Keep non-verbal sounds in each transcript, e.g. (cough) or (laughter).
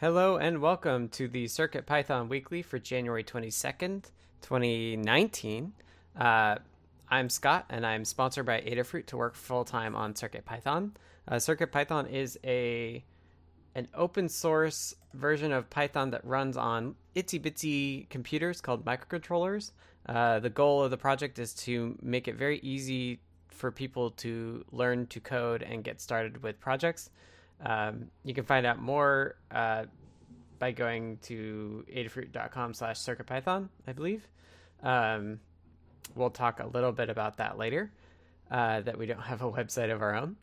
Hello and welcome to the Circuit Python Weekly for January 22nd, 2019. Uh, I'm Scott and I'm sponsored by Adafruit to work full time on Circuit Python. Uh, Circuit Python is a an open source version of Python that runs on itsy bitsy computers called microcontrollers. Uh, the goal of the project is to make it very easy for people to learn to code and get started with projects. Um, you can find out more uh, by going to adafruit.com slash circuitpython, I believe. Um, we'll talk a little bit about that later, uh, that we don't (laughs) have a website of our own.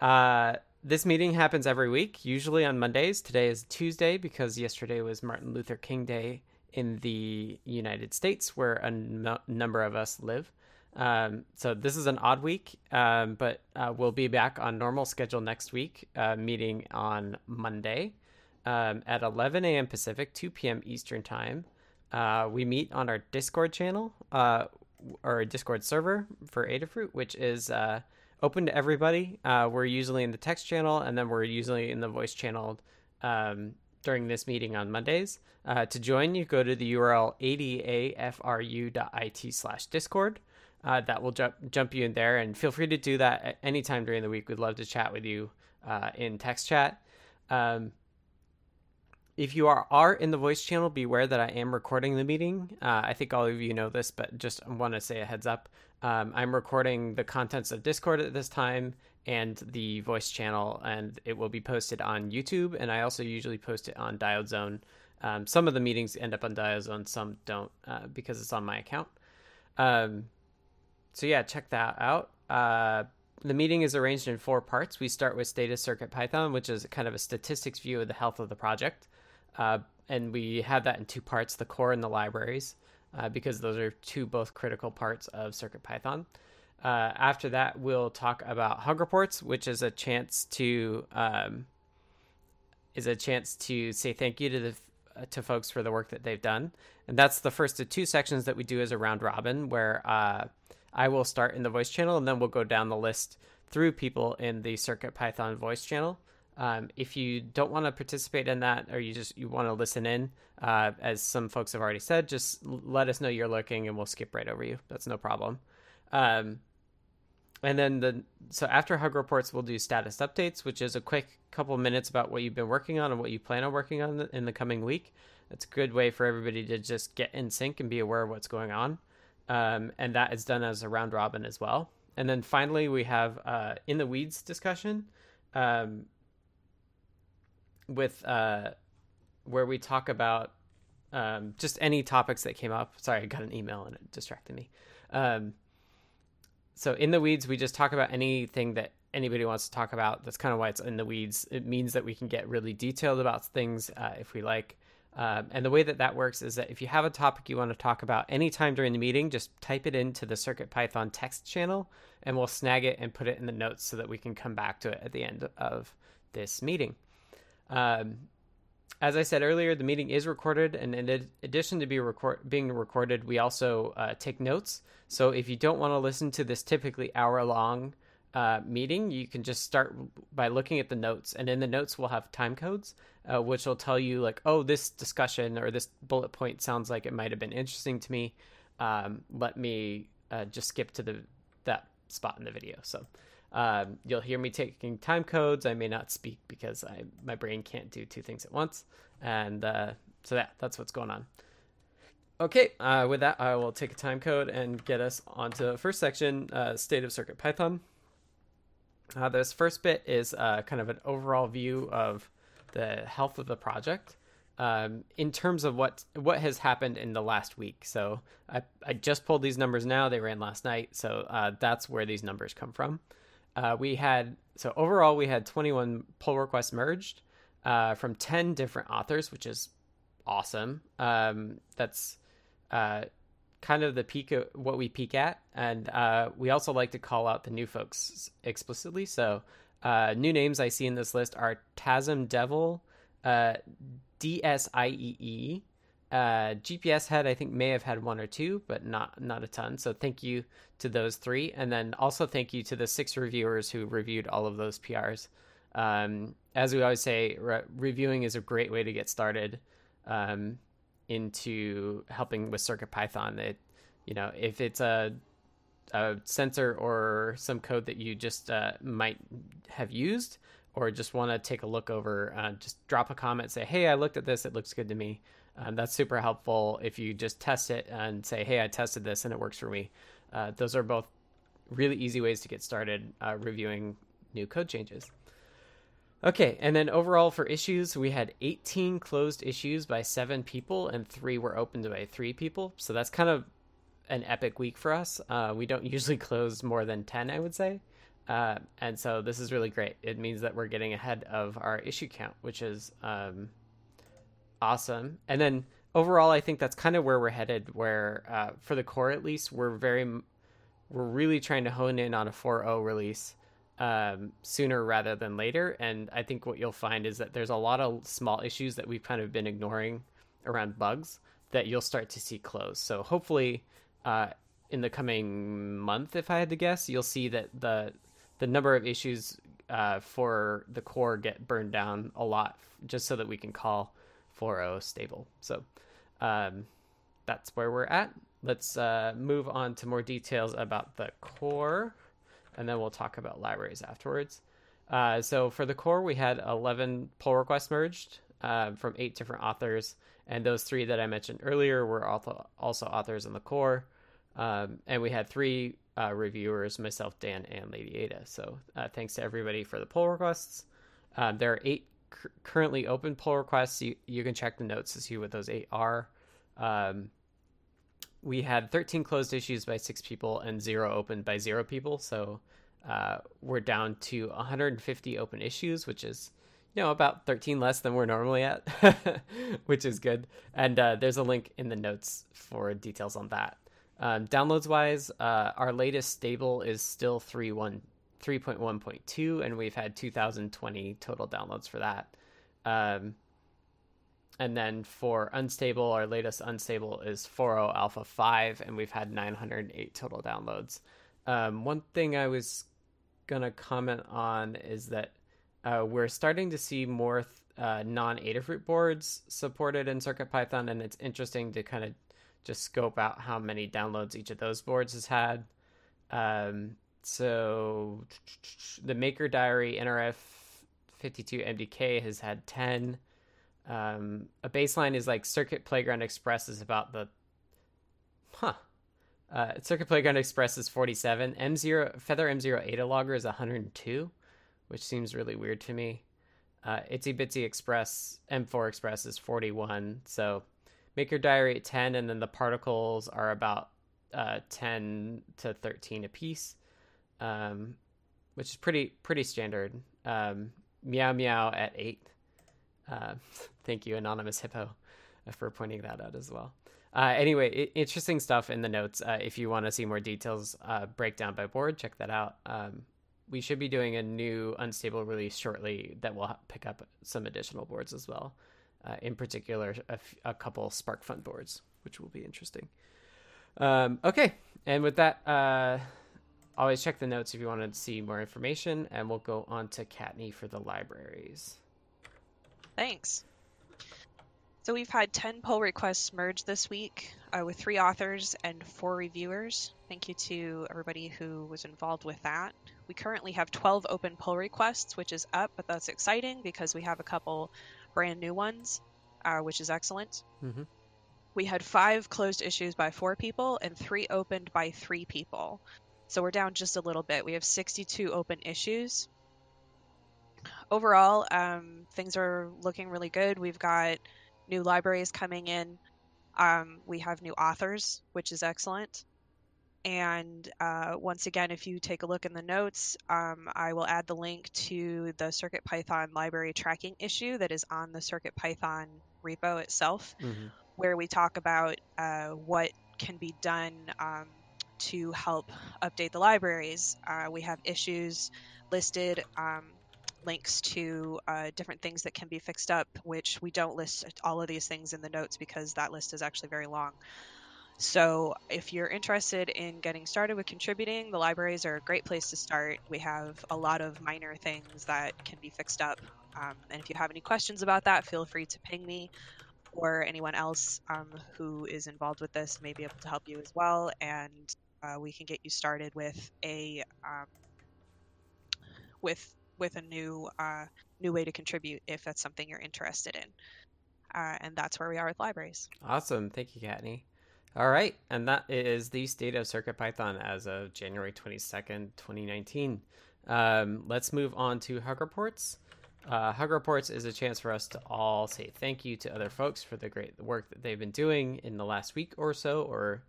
Uh, this meeting happens every week, usually on Mondays. Today is Tuesday because yesterday was Martin Luther King Day in the United States, where a n- number of us live. Um, so this is an odd week, um, but uh, we'll be back on normal schedule next week, uh, meeting on Monday um, at 11 a.m. Pacific, 2 p.m. Eastern Time. Uh, we meet on our Discord channel uh, or Discord server for Adafruit, which is uh, open to everybody. Uh, we're usually in the text channel, and then we're usually in the voice channel um, during this meeting on Mondays. to join, you go to the URL adafru.it slash Discord uh, that will jump jump you in there. And feel free to do that at any time during the week. We'd love to chat with you uh, in text chat. Um, if you are, are in the voice channel, beware that I am recording the meeting. Uh, I think all of you know this, but just want to say a heads up. Um, I'm recording the contents of Discord at this time and the voice channel, and it will be posted on YouTube. And I also usually post it on Diode Zone. Um, some of the meetings end up on Diode Zone, some don't uh, because it's on my account. Um, so yeah, check that out. Uh, the meeting is arranged in four parts. We start with status circuit Python, which is kind of a statistics view of the health of the project. Uh, and we have that in two parts, the core and the libraries, uh, because those are two both critical parts of circuit Python. Uh, after that, we'll talk about hug reports, which is a chance to um, is a chance to say thank you to the to folks for the work that they've done, and that's the first of two sections that we do as a round robin, where uh, I will start in the voice channel and then we'll go down the list through people in the Circuit Python voice channel. Um, if you don't want to participate in that or you just you want to listen in, uh, as some folks have already said, just let us know you're looking and we'll skip right over you. That's no problem. Um, and then the so after hug reports, we'll do status updates, which is a quick couple minutes about what you've been working on and what you plan on working on in the coming week. It's a good way for everybody to just get in sync and be aware of what's going on um, and that is done as a round robin as well. And then finally, we have uh, in the weeds discussion, um, with uh, where we talk about um, just any topics that came up. Sorry, I got an email and it distracted me. Um, so in the weeds, we just talk about anything that anybody wants to talk about. That's kind of why it's in the weeds. It means that we can get really detailed about things uh, if we like. Um, and the way that that works is that if you have a topic you want to talk about anytime during the meeting, just type it into the Circuit Python text channel and we'll snag it and put it in the notes so that we can come back to it at the end of this meeting. Um, as I said earlier, the meeting is recorded, and in addition to be record- being recorded, we also uh, take notes. So if you don't want to listen to this typically hour long uh, meeting, you can just start by looking at the notes, and in the notes we'll have time codes, uh, which will tell you like, oh, this discussion or this bullet point sounds like it might have been interesting to me. Um, let me uh, just skip to the that spot in the video. So um, you'll hear me taking time codes. I may not speak because I my brain can't do two things at once, and uh, so that that's what's going on. Okay, uh, with that, I will take a time code and get us onto the first section, uh, state of circuit Python. Uh, this first bit is uh, kind of an overall view of the health of the project um, in terms of what what has happened in the last week. So I, I just pulled these numbers now; they ran last night, so uh, that's where these numbers come from. Uh, we had so overall we had 21 pull requests merged uh, from 10 different authors, which is awesome. Um, that's uh, kind of the peak of what we peak at, and uh, we also like to call out the new folks explicitly. So, uh, new names I see in this list are Tasm Devil, uh, DSIEE, uh, GPS Head. I think may have had one or two, but not not a ton. So, thank you to those three, and then also thank you to the six reviewers who reviewed all of those PRs. Um, as we always say, re- reviewing is a great way to get started um, into helping with CircuitPython. It, you know, if it's a a sensor or some code that you just uh, might have used or just want to take a look over, uh, just drop a comment, say, "Hey, I looked at this; it looks good to me." Um, that's super helpful if you just test it and say, "Hey, I tested this and it works for me." Uh, those are both really easy ways to get started uh, reviewing new code changes. Okay, and then overall for issues, we had 18 closed issues by seven people, and three were opened by three people. So that's kind of an epic week for us. Uh, we don't (laughs) usually close more than 10, I would say. Uh, and so this is really great. It means that we're getting ahead of our issue count, which is um, awesome. And then overall, I think that's kind of where we're headed. Where uh, for the core, at least, we're very, we're really trying to hone in on a 4.0 release um, sooner rather than later. And I think what you'll find is that there's a lot of small issues that we've kind of been ignoring around bugs that you'll start to see close. So hopefully, uh, in the coming month, if I had to guess, you'll see that the the number of issues uh, for the core get burned down a lot, just so that we can call 4.0 stable. So um, that's where we're at. Let's uh, move on to more details about the core and then we'll talk about libraries afterwards. Uh, so for the core, we had 11 pull requests merged uh, from eight different authors, and those three that I mentioned earlier were also, authors in the core. Um, and we had three uh, reviewers, myself, Dan, and Lady Ada. So uh, thanks to everybody for the pull requests. Um, there are eight currently open pull requests. You, you can check the notes to see what those eight are. Um, we had 13 closed issues by six people and zero opened by zero people. So uh, we're down to 150 open issues, which is you know about 13 less than we're normally at, (laughs) which is good. And uh, there's a link in the notes for details on that. Um, downloads wise, uh, our latest stable is still 3.1.2, and we've had 2,020 total downloads for that. Um, and then for unstable, our latest unstable is 4.0 Alpha 5, and we've had 908 total downloads. Um, one thing I was going to comment on is that uh, we're starting to see more uh, non Adafruit boards supported in CircuitPython, and it's interesting to kind of just scope out how many downloads each of those boards has had. Um, so the Maker Diary NRF 52 MDK has had 10. Um, a baseline is like Circuit Playground Express is about the, huh. Uh, Circuit Playground Express is 47. M0 Feather M0 Adalogger is 102, which seems really weird to me. Uh, Itsy Bitsy Express M4 Express is 41. So Maker Diary at 10, and then the particles are about uh, 10 to 13 apiece, um, which is pretty pretty standard. Um, meow Meow at 8. Uh, (laughs) thank you, Anonymous Hippo, for pointing that out as well. Uh, anyway, it, interesting stuff in the notes. Uh, if you want to see more details, uh, breakdown by board, check that out. Um, we should be doing a new unstable release shortly that will pick up some additional boards as well. Uh, in particular, a, f- a couple Spark SparkFun boards, which will be interesting. Um, okay, and with that, uh, always check the notes if you want to see more information, and we'll go on to Kattni for the libraries. Thanks. So we've had 10 pull requests merged this week uh, with three authors and four reviewers. Thank you to everybody who was involved with that. We currently have 12 open pull requests, which is up, but that's exciting because we have a couple brand new ones, uh, which is excellent. Mm-hmm. We had five closed issues by four people and three opened by three people. So we're down just a little bit. We have 62 open issues overall, um, things are looking really good. We've got new libraries coming in. Um, we have new authors, which is excellent. And uh, once again, if you take a look in the notes, um, I will add the link to the CircuitPython library tracking issue that is on the CircuitPython repo itself, mm-hmm. where we talk about uh, what can be done um, to help update the libraries. Uh, we have issues listed um, links to uh, different things that can be fixed up, which we don't list all of these things in the notes because that list is actually very long. So, if you're interested in getting started with contributing, the libraries are a great place to start. We have a lot of minor things that can be fixed up. Um, and if you have any questions about that, feel free to ping me or anyone else um, who is involved with this may be able to help you as well. And uh, we can get you started with a um, with with a new uh, new way to contribute if that's something you're interested in. Uh, and that's where we are with libraries. Awesome, thank you, Kattni. All right, and that is the state of CircuitPython as of January 22nd, 2019. Um, let's move on to Hug Reports. Uh, Hug Reports is a chance for us to all say thank you to other folks for the great work that they've been doing in the last week or so, or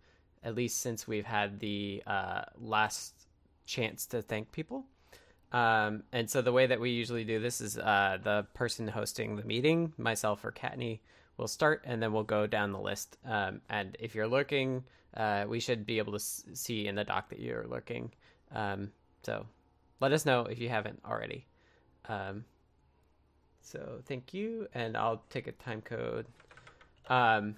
at least since we've had the uh, last chance to thank people. Um, and so the way that we usually do this is uh, the person hosting the meeting, myself or Kattni, we'll start and then we'll go down the list. Um, and if you're lurking, uh, we should be able to s- see in the doc that you're lurking. Um, so let us know if you haven't already. Um, so thank you, and I'll take a time code. Um,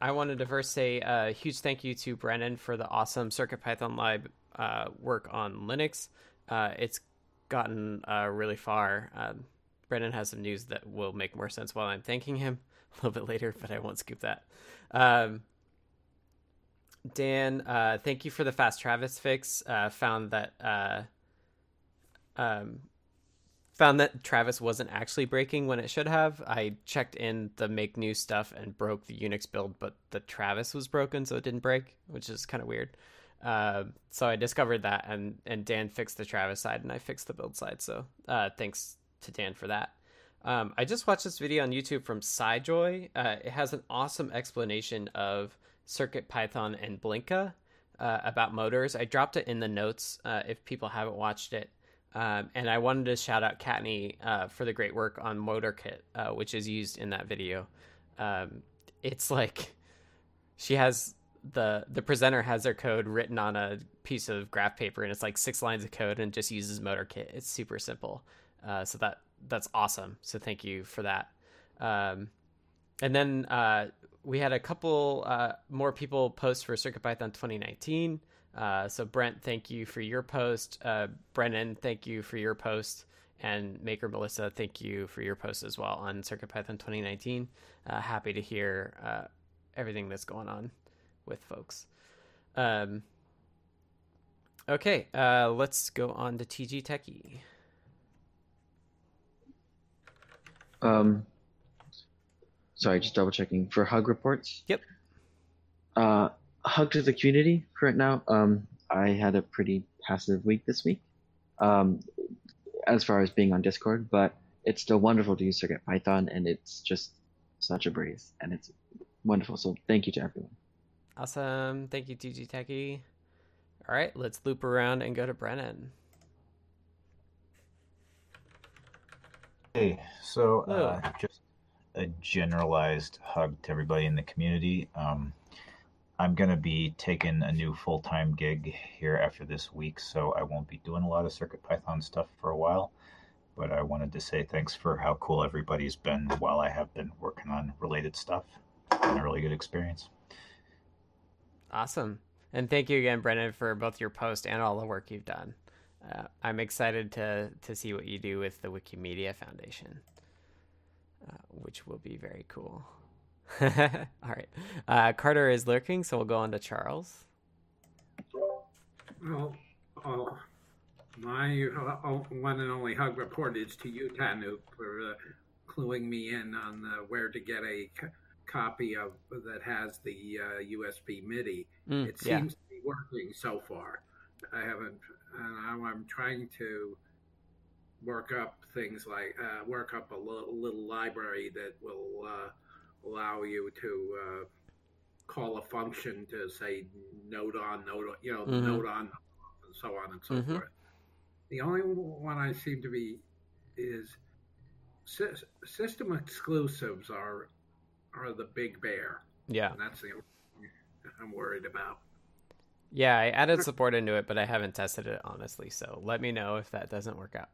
I wanted to first say a huge thank you to Brennan for the awesome CircuitPython Lib uh, work on Linux. Uh, it's gotten uh, really far. Um, Brennan has some news that will make more sense while I'm thanking him. (laughs) a little bit later, but I won't scoop that. Um, Dan, uh, thank you for the fast Travis fix. Uh, found that uh, um, found that Travis wasn't actually breaking when it should have. I checked in the make new stuff and broke the Unix build, but the Travis was broken, so it didn't break, which is kind of weird. Uh, so I discovered that, and and Dan fixed the Travis side, and I fixed the build side. So uh, thanks to Dan for that. Um, I just watched this video on YouTube from SciJoy. Uh, it has an awesome explanation of Circuit Python and Blinka uh, about motors. I dropped it in the notes uh, if people haven't watched it. Um, and I wanted to shout out Kattni uh, for the great work on MotorKit, which is used in that video. Um, it's like she has the the presenter has their code written on a piece of graph paper, and it's like six lines of code, and just uses MotorKit. It's super simple. Uh, so that that's awesome. So thank you for that. Um, and then uh, we had a couple uh, more people post for CircuitPython 2019. Uh, so Brent, thank you for your post. Uh, Brennan, thank you for your post. And Maker Melissa, thank you for your post as well on CircuitPython 2019. Uh, happy to hear everything that's going on with folks. Um, okay, let's go on to TG Techie. Um, sorry, just double checking for hug reports. Yep. Uh, hug to the community for right now. Um, I had a pretty passive week this week, um, as far as being on Discord, but it's still wonderful to use Circuit Python, and it's just such a breeze, and it's wonderful. So thank you to everyone. Awesome. Thank you, TG Techie. All right, let's loop around and go to Brennan. Hey, so uh, just a generalized hug to everybody in the community. Um, I'm going to be taking a new full time gig here after this week, so I won't be doing a lot of Circuit Python stuff for a while. But I wanted to say thanks for how cool everybody's been while I have been working on related stuff. It's been a really good experience. Awesome. And thank you again, Brennan, for both your post and all the work you've done uh, I'm excited to to see what you do with the Wikimedia Foundation, uh, which will be very cool. (laughs) All right, uh, Carter is lurking, so we'll go on to Charles. Well, uh, my uh, one and only hug report is to you, Tanu, for uh, cluing me in on where to get a copy of that has the USB MIDI. Mm, it seems yeah. to be working so far. I haven't and I'm trying to work up things like uh, work up a little, little, library that will uh, allow you to uh, call a function to say node on node you know mm-hmm. node on and so on and so mm-hmm. forth. The only one I seem to be is system exclusives are are the big bear. Yeah, and that's the I'm worried about. Yeah, I added support into it, but I haven't tested it honestly. So let me know if that doesn't work out.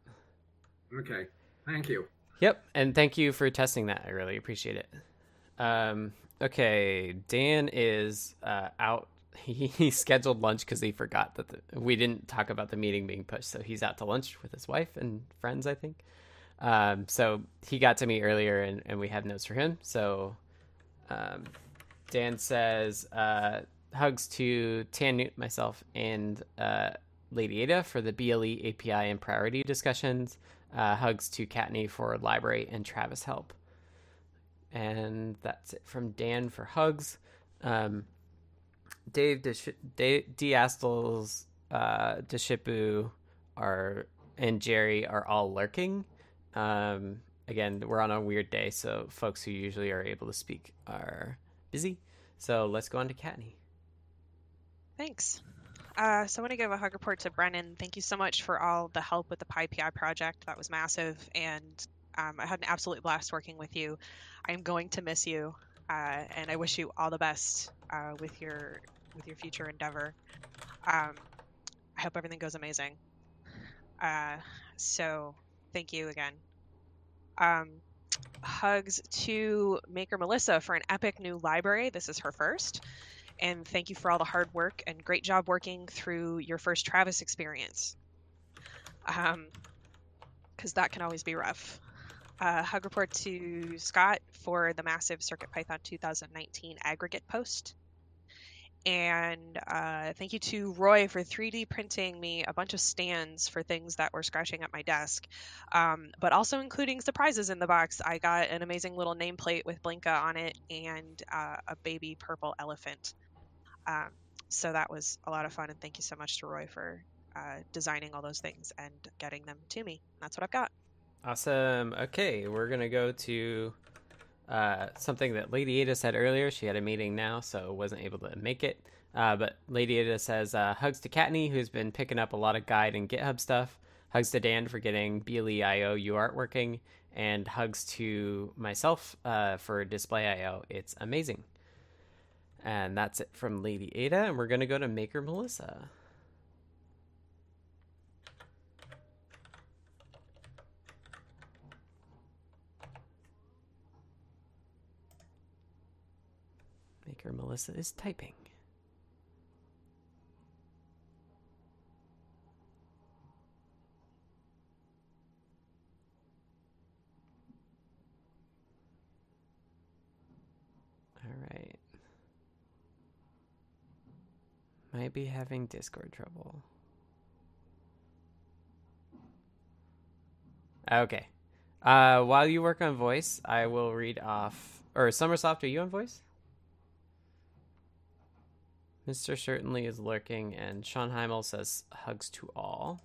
Okay. Thank you. Yep, and thank you for testing that. I really appreciate it. Um, okay, Dan is uh, out. (laughs) He, he scheduled lunch because he forgot that the, we didn't talk about the meeting being pushed. So he's out to lunch with his wife and friends, I think. Um, so he got to me earlier, and, and we have notes for him. So um, Dan says uh, hugs to Tan Newt, myself, and uh, Lady Ada for the BLE API and priority discussions. Uh, hugs to Kattni for library and Travis help. And that's it from Dan for hugs. Um, Dave Diastel's uh, Deshipu are and Jerry are all lurking. Um, again, we're on a weird day, so folks who usually are able to speak are busy. So let's go on to Kattni. Thanks. Uh, so I want to give a hug report to Brennan. Thank you so much for all the help with the PyPI project. That was massive, and um, I had an absolute blast working with you. I am going to miss you, uh, and I wish you all the best uh, with your with your future endeavor. Um, I hope everything goes amazing. Uh, so thank you again. Um, hugs to Maker Melissa for an epic new library. This is her first. And thank you for all the hard work and great job working through your first Travis experience. Um, because that can always be rough. Uh, hug report to Scott for the massive CircuitPython 2019 aggregate post. And uh, thank you to Roy for 3D printing me a bunch of stands for things that were scratching at my desk, um, but also including surprises in the box. I got an amazing little nameplate with Blinka on it and uh, a baby purple elephant. Um, so that was a lot of fun, and thank you so much to Roy for uh, designing all those things and getting them to me. That's what I've got. Awesome. Okay, we're gonna go to uh, something that Lady Ada said earlier. She had a meeting now, so wasn't able to make it. Uh, but Lady Ada says uh, hugs to Kattni, who's been picking up a lot of guide and GitHub stuff. Hugs to Dan for getting BLE.io UART working, and hugs to myself uh, for Display.io. It's amazing. And that's it from Lady Ada, and we're gonna go to Maker Melissa. Melissa is typing. All right. Might be having Discord trouble. Okay. Uh, while you work on voice, I will read off. Or Summersoft, are you on voice? Mr. Certainly is lurking, and Shawn Hymel says hugs to all.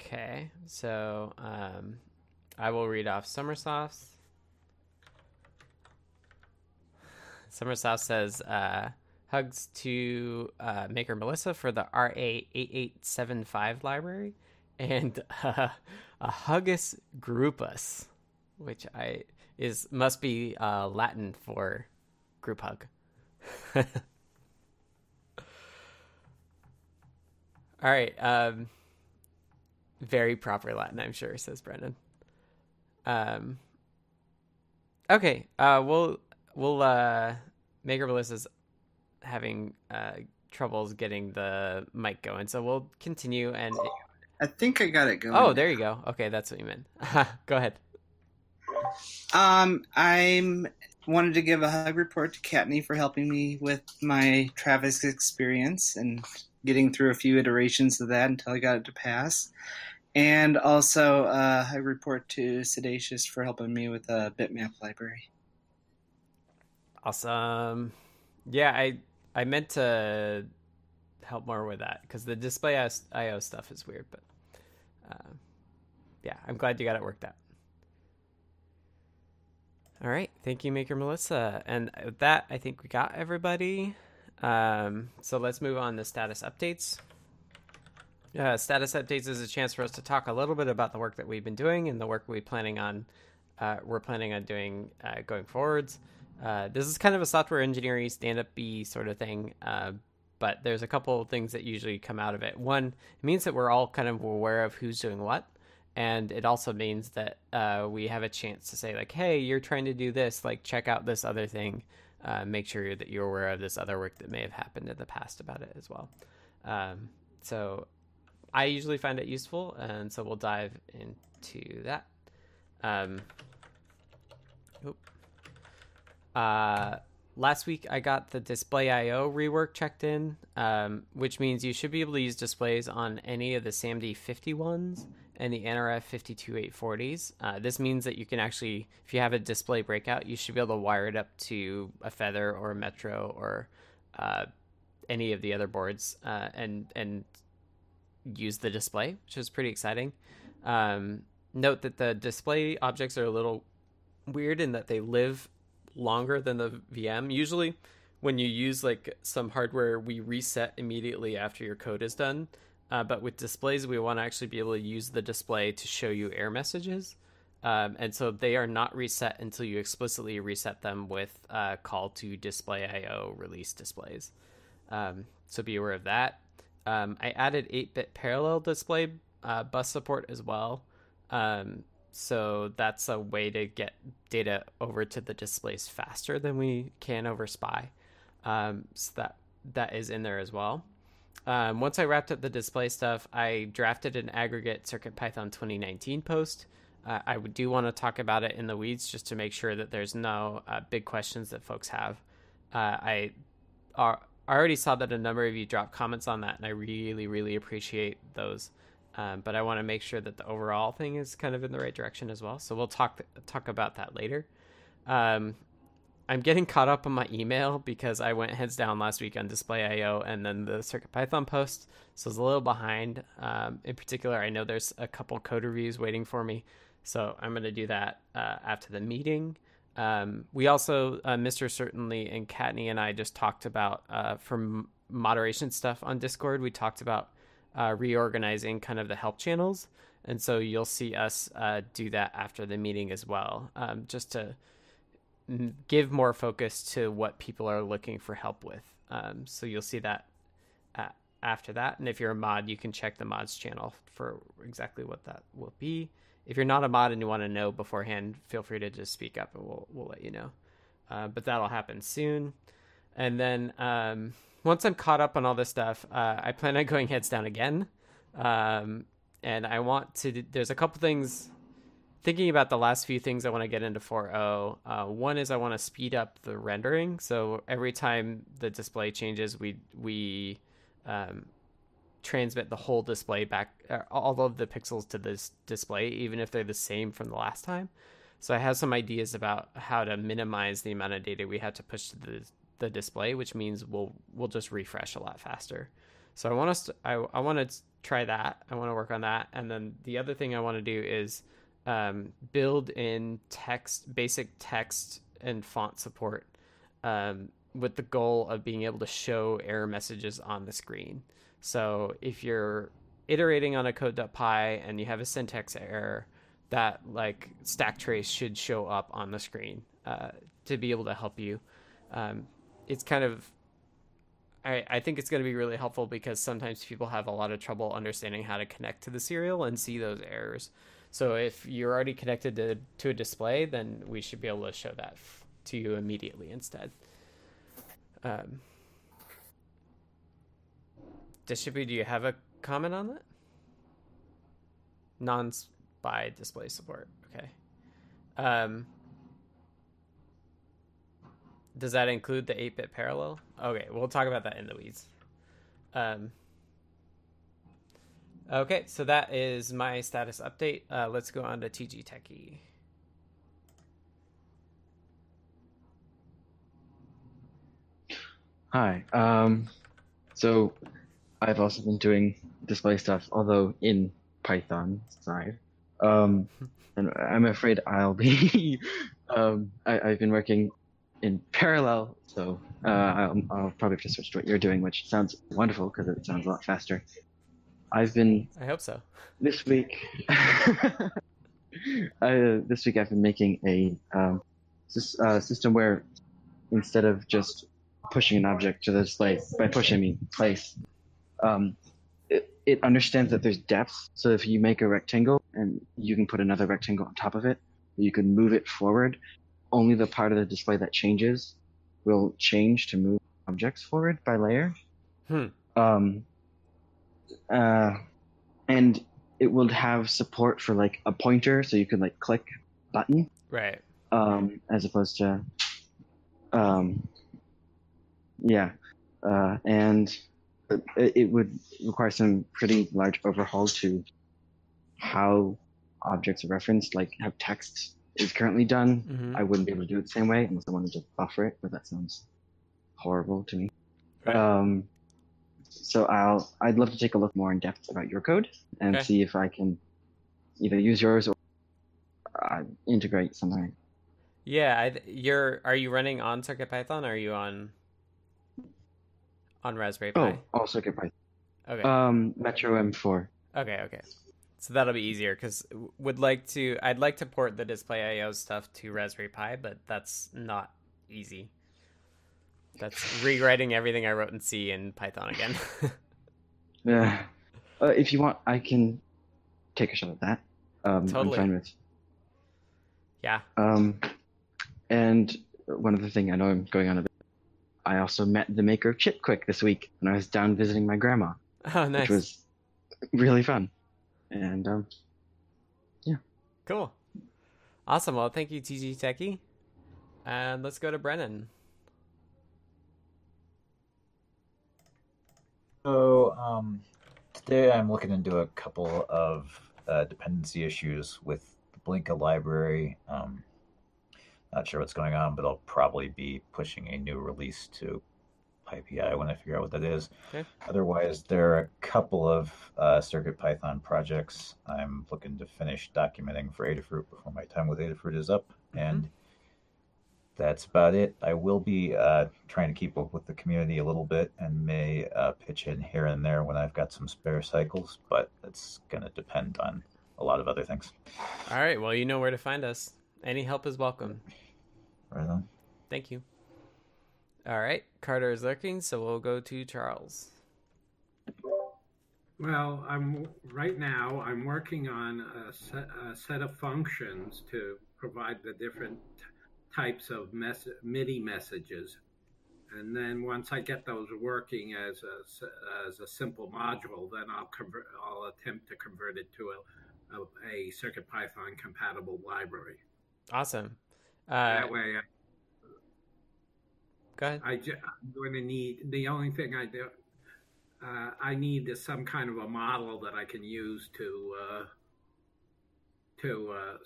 Okay, so um, I will read off Summersoft's. Summersoft says uh, hugs to uh, Maker Melissa for the RA8875 library, and uh, a Huggus Groupus, which I is must be uh, Latin for group hug. (laughs) All right. Um, very proper Latin, I'm sure, says Brendan. Um, okay. Uh, we'll we'll uh, Maker Melissa's having uh, troubles getting the mic going, so we'll continue and. I think I got it going. Oh, there you go. Okay, that's what you meant. (laughs) go ahead. Um, I'm wanted to give a hug report to Kattni for helping me with my Travis experience and getting through a few iterations of that until I got it to pass. And also uh, a report to siddacious for helping me with a bitmap library. Awesome. Yeah, I I meant to help more with that because the display IO stuff is weird, but uh, yeah, I'm glad you got it worked out. All right. Thank you, Maker Melissa. And with that, I think we got everybody. Um, so let's move on to status updates. Uh, status updates is a chance for us to talk a little bit about the work that we've been doing and the work we're planning on uh, we're planning on doing uh, going forwards. Uh, this is kind of a software engineering stand-up B sort of thing, uh, but there's a couple of things that usually come out of it. One, it means that we're all kind of aware of who's doing what, and it also means that uh, we have a chance to say like, "Hey, you're trying to do this. Like, check out this other thing. Uh, make sure that you're aware of this other work that may have happened in the past about it as well." Um, so, I usually find it useful, and so we'll dive into that. Um. Uh, last week I got the display IO rework checked in, um, which means you should be able to use displays on any of the SAMD 50 ones and the NRF 52840s. Uh, this means that you can actually, if you have a display breakout, you should be able to wire it up to a Feather or a Metro or uh, any of the other boards uh, and and use the display, which is pretty exciting. Um, note that the display objects are a little weird in that they live longer than the VM. Usually, when you use like some hardware, we reset immediately after your code is done. Uh, but with displays, we want to actually be able to use the display to show you error messages. Um, and so they are not reset until you explicitly reset them with uh, call to display IO release displays. Um, so be aware of that. Um, I added 8 bit parallel display uh, bus support as well. Um, so that's a way to get data over to the displays faster than we can over SPI. Um, so that that is in there as well. Um, once I wrapped up the display stuff, I drafted an aggregate CircuitPython 2019 post. Uh, I do want to talk about it in the weeds just to make sure that there's no uh, big questions that folks have. Uh, I are, already saw that a number of you dropped comments on that, and I really, really appreciate those. Um, but I want to make sure that the overall thing is kind of in the right direction as well. So we'll talk talk about that later. Um, I'm getting caught up on my email because I went heads down last week on Display I/O and then the CircuitPython post, so it's a little behind. Um, in particular, I know there's a couple code reviews waiting for me, so I'm going to do that uh, after the meeting. Um, we also, uh, Mr. Certainly and Kattni and I just talked about uh, from moderation stuff on Discord. We talked about uh, reorganizing kind of the help channels. And so you'll see us uh, do that after the meeting as well, um, just to give more focus to what people are looking for help with. Um, so you'll see that after that. And if you're a mod, you can check the mods channel for exactly what that will be. If you're not a mod and you want to know beforehand, feel free to just speak up and we'll we'll let you know. Uh, but that'll happen soon. And then um, once I'm caught up on all this stuff, uh, I plan on (laughs) going heads down again. Um, and I want to. There's a couple things. Thinking about the last few things I want to get into 4.0. Uh, one is I want to speed up the rendering. So every time the display changes, we we um, transmit the whole display back, uh, all of the pixels to this display, even if they're the same from the last time. So I have some ideas about how to minimize the amount of data we have to push to the the display, which means we'll we'll just refresh a lot faster. So I want us to, I, I want to try that. I want to work on that, and then the other thing I want to do is um, build in text, basic text and font support, um, with the goal of being able to show error messages on the screen. So if you're iterating on a code.py and you have a syntax error, that like stack trace should show up on the screen uh, to be able to help you. Um, it's kind of I, I think it's going to be really helpful because sometimes people have a lot of trouble understanding how to connect to the serial and see those errors. So if you're already connected to, to a display, then we should be able to show that f- to you immediately instead. Um, Distribute, do you have a comment on that? Non-SPI display support. Okay. Um, does that include the 8-bit parallel? Okay, we'll talk about that in the weeds. Um, okay, so that is my status update. Uh, let's go on to TG Techie. Hi. Um, so I've also been doing display stuff, although in Python side. Um, (laughs) and I'm afraid I'll be. (laughs) um, I, have been working in parallel, so uh, I'll, I'll, probably just switch to what you're doing, which sounds wonderful because it sounds a lot faster. I've been. I hope so. This week, (laughs) I, uh, this week I've been making a um, uh, system where instead of just pushing an object to the display by pushing I mean place, um, it, it understands that there's depth. So if you make a rectangle and you can put another rectangle on top of it, you can move it forward. Only the part of the display that changes will change to move objects forward by layer. Hmm. Um, uh, and it will have support for like a pointer, so you can like click button Right. um, as opposed to, um, yeah, uh, and it, it would require some pretty large overhaul to how objects are referenced, like how text is currently done. Mhm. I wouldn't be able to do it the same way unless I wanted to buffer it, but that sounds horrible to me. Right. Um, so I'll I'd love to take a look more in depth about your code and Okay. see if I can either use yours or uh, integrate something. Yeah, I, you're. Are you running on CircuitPython? Or are you on on Raspberry Pi? Oh, also get Python. okay. Um, Metro M4. okay. Okay. So that'll be easier because would like to. I'd like to port the Display IO stuff to Raspberry Pi, but that's not easy. That's rewriting everything I wrote in C in Python again. (laughs) Yeah. Uh, if you want, I can take a shot at that. Um, Totally. I'm fine with. yeah. Um, and one other thing, I know I'm going on a bit. I also met the maker of Chip Quik this week when I was down visiting my grandma, Oh, nice. which was really fun. And um, yeah. Cool. Awesome. Well, thank you, TG Techie. And let's go to Brennan. So um, today I'm looking into a couple of uh, dependency issues with the Blinka library. Um, not sure what's going on, but I'll probably be pushing a new release to PyPI when I figure out what that is. Okay. Otherwise, there are a couple of uh, Circuit Python projects I'm looking to finish documenting for Adafruit before my time with Adafruit is up, and that's about it. I will be uh, trying to keep up with the community a little bit and may uh, pitch in here and there when I've got some spare cycles, but it's going to depend on a lot of other things. All right. Well, you know where to find us. Any help is welcome. Right on. Thank you. All right. Carter is lurking, so we'll go to Charles. Well, I'm right now. I'm working on a set, a set of functions to provide the different types of mess, MIDI messages, and then once I get those working as a as a simple module, then I'll convert. I'll attempt to convert it to a a, a CircuitPython compatible library. Awesome. Uh, that way, go ahead. I I'm going to need the only thing I do. Uh, I need is some kind of a model that I can use to uh, to uh,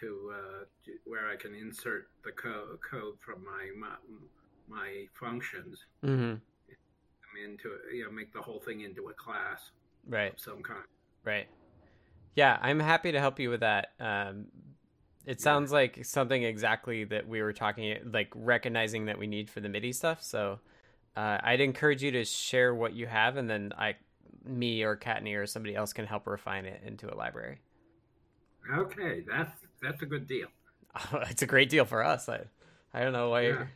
to uh, j- where I can insert the co- code from my my, my functions hmm into you know make the whole thing into a class Right. of some kind. Right. Yeah, I'm happy to help you with that. Um, it sounds like something exactly that we were talking, like recognizing that we need for the MIDI stuff. So uh, I'd encourage you to share what you have, and then I, me or Kattni or somebody else can help refine it into a library. Okay, that's that's a good deal. (laughs) it's a great deal for us. I, I don't know why Yeah. you're,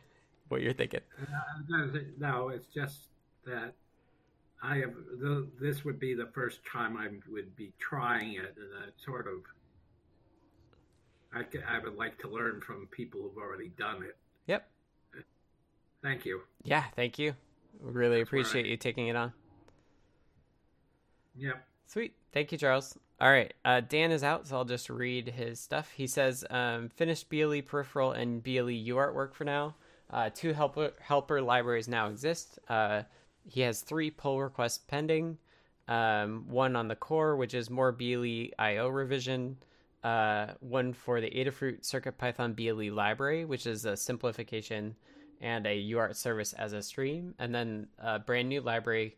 what you're thinking. Uh, No, it's just that I have. The, this would be the first time I would be trying it, and I sort of. I, I would like to learn from people who've already done it. Yep. Thank you. Yeah. Thank you. Really That's appreciate you taking it on. Yep. Sweet. Thank you, Charles. All right. Uh, Dan is out, so I'll just read his stuff. He says, um, finished BLE peripheral and BLE UART work for now. Uh, two helper, helper libraries now exist. Uh, he has three pull requests pending. Um, one on the core, which is more BLE IO revision. Uh, one for the Adafruit CircuitPython BLE library, which is a simplification and a UART service as a stream. And then a brand new library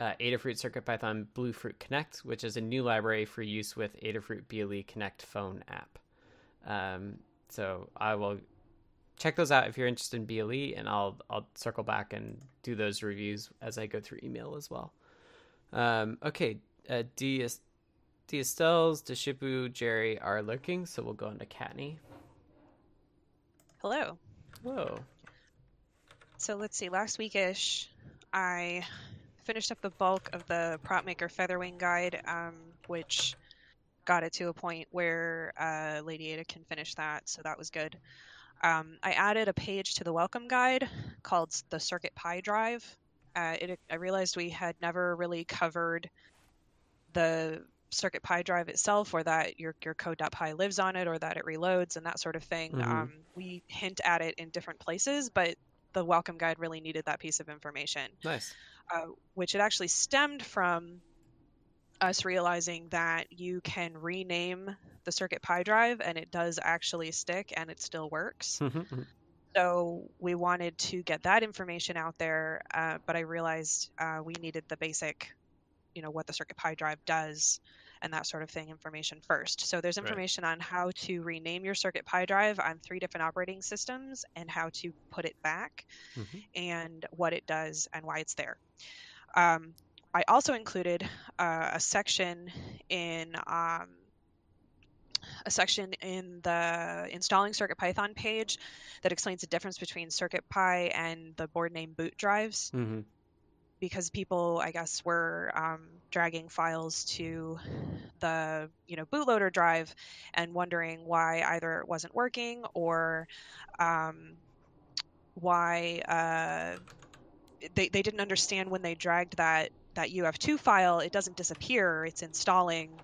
uh, Adafruit CircuitPython Bluefruit Connect, which is a new library for use with Adafruit BLE Connect phone app. Um, so I will check those out if you're interested in BLE, and I'll I'll circle back and do those reviews as I go through email as well. Um, okay, uh, D Astels, Deshipu, Jerry are lurking, so we'll go into Kattni. Hello. Whoa. So let's see. Last weekish, I finished up the bulk of the prop maker featherwing guide, um, which got it to a point where uh, Lady Ada can finish that, so that was good. Um, I added a page to the welcome guide called the Circuit Pi Drive. Uh, it, I realized we had never really covered the Circuit Pi drive itself, or that your your code.py lives on it, or that it reloads and that sort of thing. Mhm. Um, we hint at it in different places, but the welcome guide really needed that piece of information Nice. Uh, which it actually stemmed from us realizing that you can rename the CircuitPy drive and it does actually stick and it still works. (laughs) Mhm. So we wanted to get that information out there, uh, but I realized uh, we needed the basic, you know, what the CircuitPy drive does and that sort of thing information first. So there's Right. information on how to rename your CircuitPy drive on three different operating systems and how to put it back Mhm. and what it does and why it's there. Um, I also included uh, a section in um, a section in the installing CircuitPython page that explains the difference between CircuitPy and the board name boot drives Mhm. Because people, I guess, were um, dragging files to the you know bootloader drive and wondering why either it wasn't working or um, why uh, they they didn't understand when they dragged that that UF2 file. It doesn't disappear; it's installing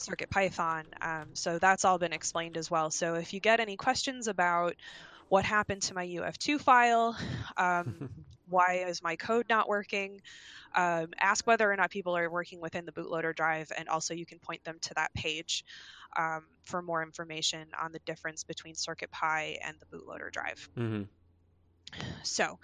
CircuitPython. Um, so that's all been explained as well. So if you get any questions about what happened to my UF2 file, (laughs) um, why is my code not working um, ask whether or not people are working within the bootloader drive and also you can point them to that page um, for more information on the difference between circuitpy and the bootloader drive Mhm. so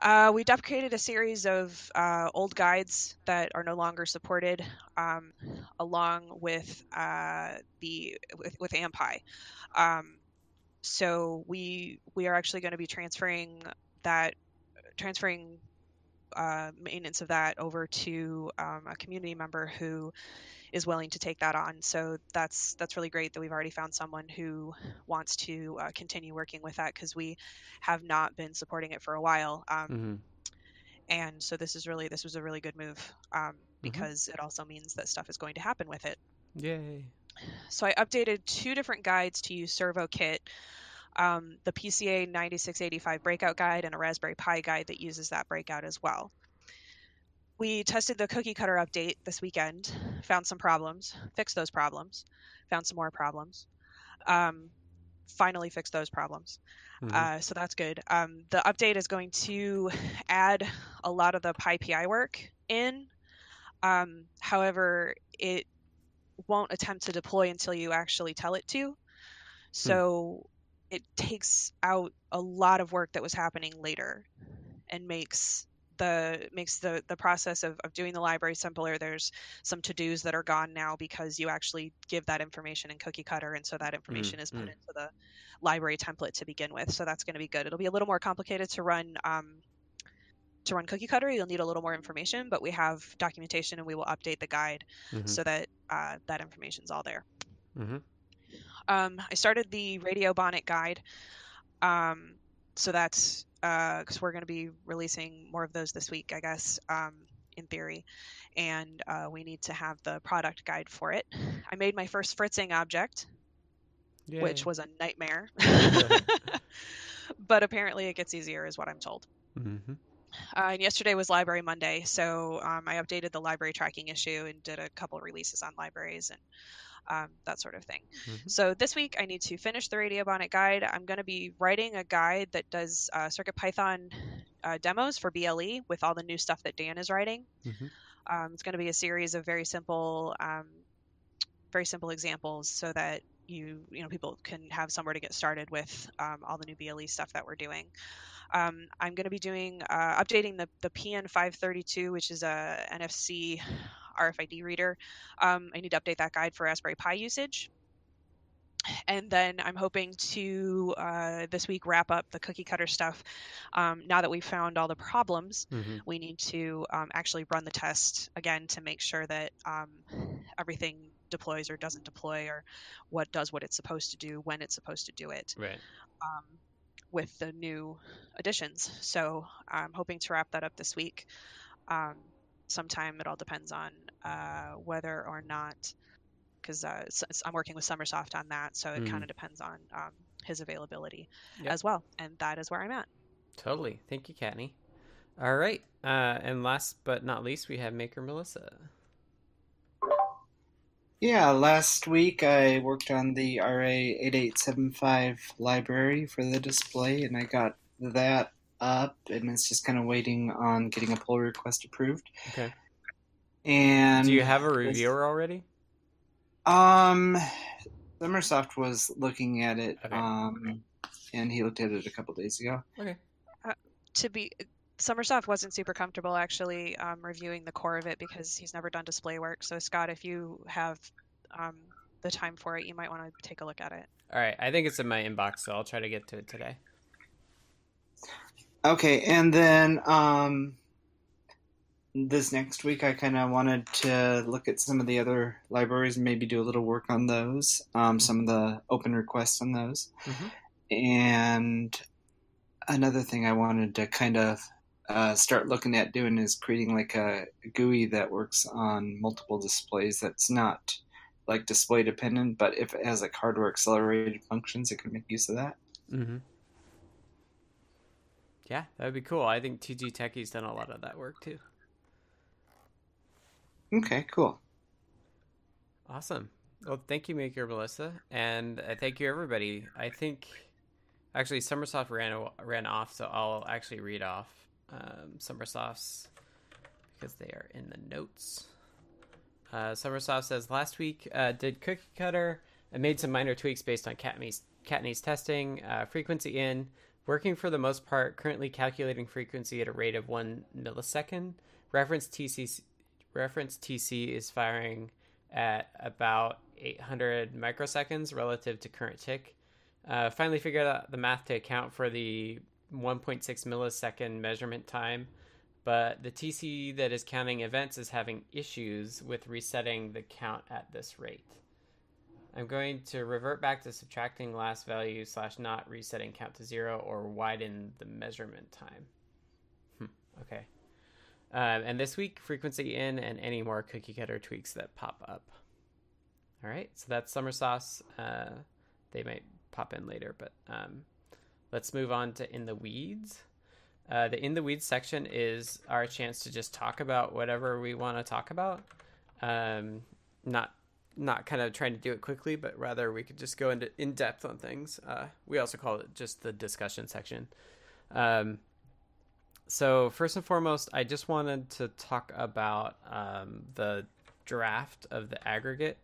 uh, we deprecated a series of uh, old guides that are no longer supported, um, along with uh, the with, with ampy. Um, so we we are actually going to be transferring that transferring uh, maintenance of that over to um, a community member who is willing to take that on. So that's that's really great that we've already found someone who wants to uh, continue working with that because we have not been supporting it for a while. Um, Mhm. And so this is really this was a really good move um, because it also means that stuff is going to happen with it. Yay. So I updated two different guides to use ServoKit. Um, the PCA 9685 breakout guide and a Raspberry Pi guide that uses that breakout as well. We tested the cookie cutter update this weekend, found some problems, fixed those problems, found some more problems, um, finally fixed those problems. Mhm. Uh, so that's good. Um, the update is going to add a lot of the PyPI work in. Um, however, it won't attempt to deploy until you actually tell it to. So it takes out a lot of work that was happening later and makes the makes the the process of, of doing the library simpler there's some to-dos that are gone now because you actually give that information in cookie cutter and so that information is put mm. into the library template to begin with so that's going to be good it'll be a little more complicated to run um, to run cookie cutter you'll need a little more information but we have documentation and we will update the guide Mhm. so that uh, that information's all there Mhm. Um, I started the Radio Bonnet guide. Um, so that's because we're going to be releasing more of those this week, I guess, um, in theory. And uh, we need to have the product guide for it. I made my first fritzing object, which was a nightmare. (laughs) but apparently it gets easier, is what I'm told. Mhm. Uh, and yesterday was Library Monday, so um, I updated the library tracking issue and did a couple releases on libraries and um, that sort of thing. Mhm. So this week I need to finish the Radio Bonnet guide. I'm going to be writing a guide that does uh, CircuitPython uh, demos for BLE with all the new stuff that Dan is writing. Mhm. Um, it's going to be a series of very simple, um, very simple examples so that you you know people can have somewhere to get started with um, all the new BLE stuff that we're doing. Um, I'm going to be doing uh, updating the the PN532, which is a NFC RFID reader. Um, I need to update that guide for Raspberry Pi usage. And then I'm hoping to uh, this week wrap up the cookie cutter stuff. Um, now that we've found all the problems, Mhm. we need to um, actually run the test again to make sure that um, everything deploys or doesn't deploy or what does what it's supposed to do when it's supposed to do it Right. um, with the new additions. So I'm hoping to wrap that up this week. Um, sometime. It all depends on uh, whether or not, because uh, s- s- I'm working with sommersoft on that, so it Mhm. kind of depends on um, his availability Yep. as well. And that is where I'm at. Totally. Thank you, Kattni. All right. Uh, and last but not least, we have Maker Melissa. Yeah, last week I worked on the RA8875 library for the display, and I got that up, and it's just kind of waiting on getting a pull request approved. Okay. And Do you have a reviewer already? Um, sommersoft was looking at it, Okay. um, and he looked at it a couple days ago. Okay. To be sommersoft wasn't super comfortable actually um, reviewing the core of it because he's never done display work. So Scott, if you have um, the time for it, you might want to take a look at it. All right. I think it's in my inbox, so I'll try to get to it today. Okay, and then um, this next week I kind of wanted to look at some of the other libraries and maybe do a little work on those, um, some of the open requests on those. Mhm. And another thing I wanted to kind of uh, start looking at doing is creating like a GUI that works on multiple displays that's not like display dependent, but if it has like hardware accelerated functions, it can make use of that. Mm-hmm. Yeah, that would be cool. I think TG Techie's done a lot of that work too. Okay, cool. Awesome. Well, thank you, Maker Melissa, and uh, thank you, everybody. I think actually sommersoft ran ran off, so I'll actually read off um, sommersoft's because they are in the notes. Uh, sommersoft says last week uh, did cookie cutter and made some minor tweaks based on Kattni's Kattni's testing. Uh, frequency in working for the most part. Currently calculating frequency at a rate of one millisecond. Reference TC reference TC is firing at about 800 microseconds relative to current tick. Uh, finally figured out the math to account for the 1.6 millisecond measurement time, but the TC that is counting events is having issues with resetting the count at this rate. I'm going to revert back to subtracting last value slash not resetting count to zero or widen the measurement time. Hmm, okay. Um, and this week, frequency in and any more cookie cutter tweaks that pop up. All right, so that's sommersoft. Uh, they might pop in later, but um, let's move on to in the weeds. Uh, the in the weeds section is our chance to just talk about whatever we want to talk about. Um, not not kind of trying to do it quickly, but rather we could just go into in depth on things. Uh, we also call it just the discussion section. Um, so first and foremost, I just wanted to talk about um, the draft of the aggregate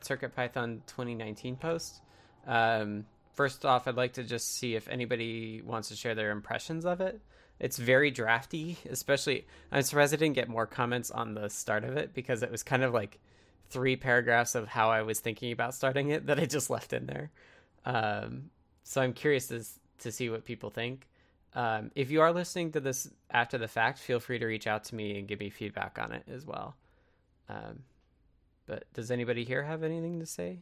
Circuit Python 2019 post. Um, first off, I'd like to just see if anybody wants to share their impressions of it. It's very drafty, especially. I'm surprised I didn't get more comments on the start of it because it was kind of like three paragraphs of how I was thinking about starting it that I just left in there. Um, so I'm curious to, to see what people think. Um, if you are listening to this after the fact, feel free to reach out to me and give me feedback on it as well. Um, but does anybody here have anything to say?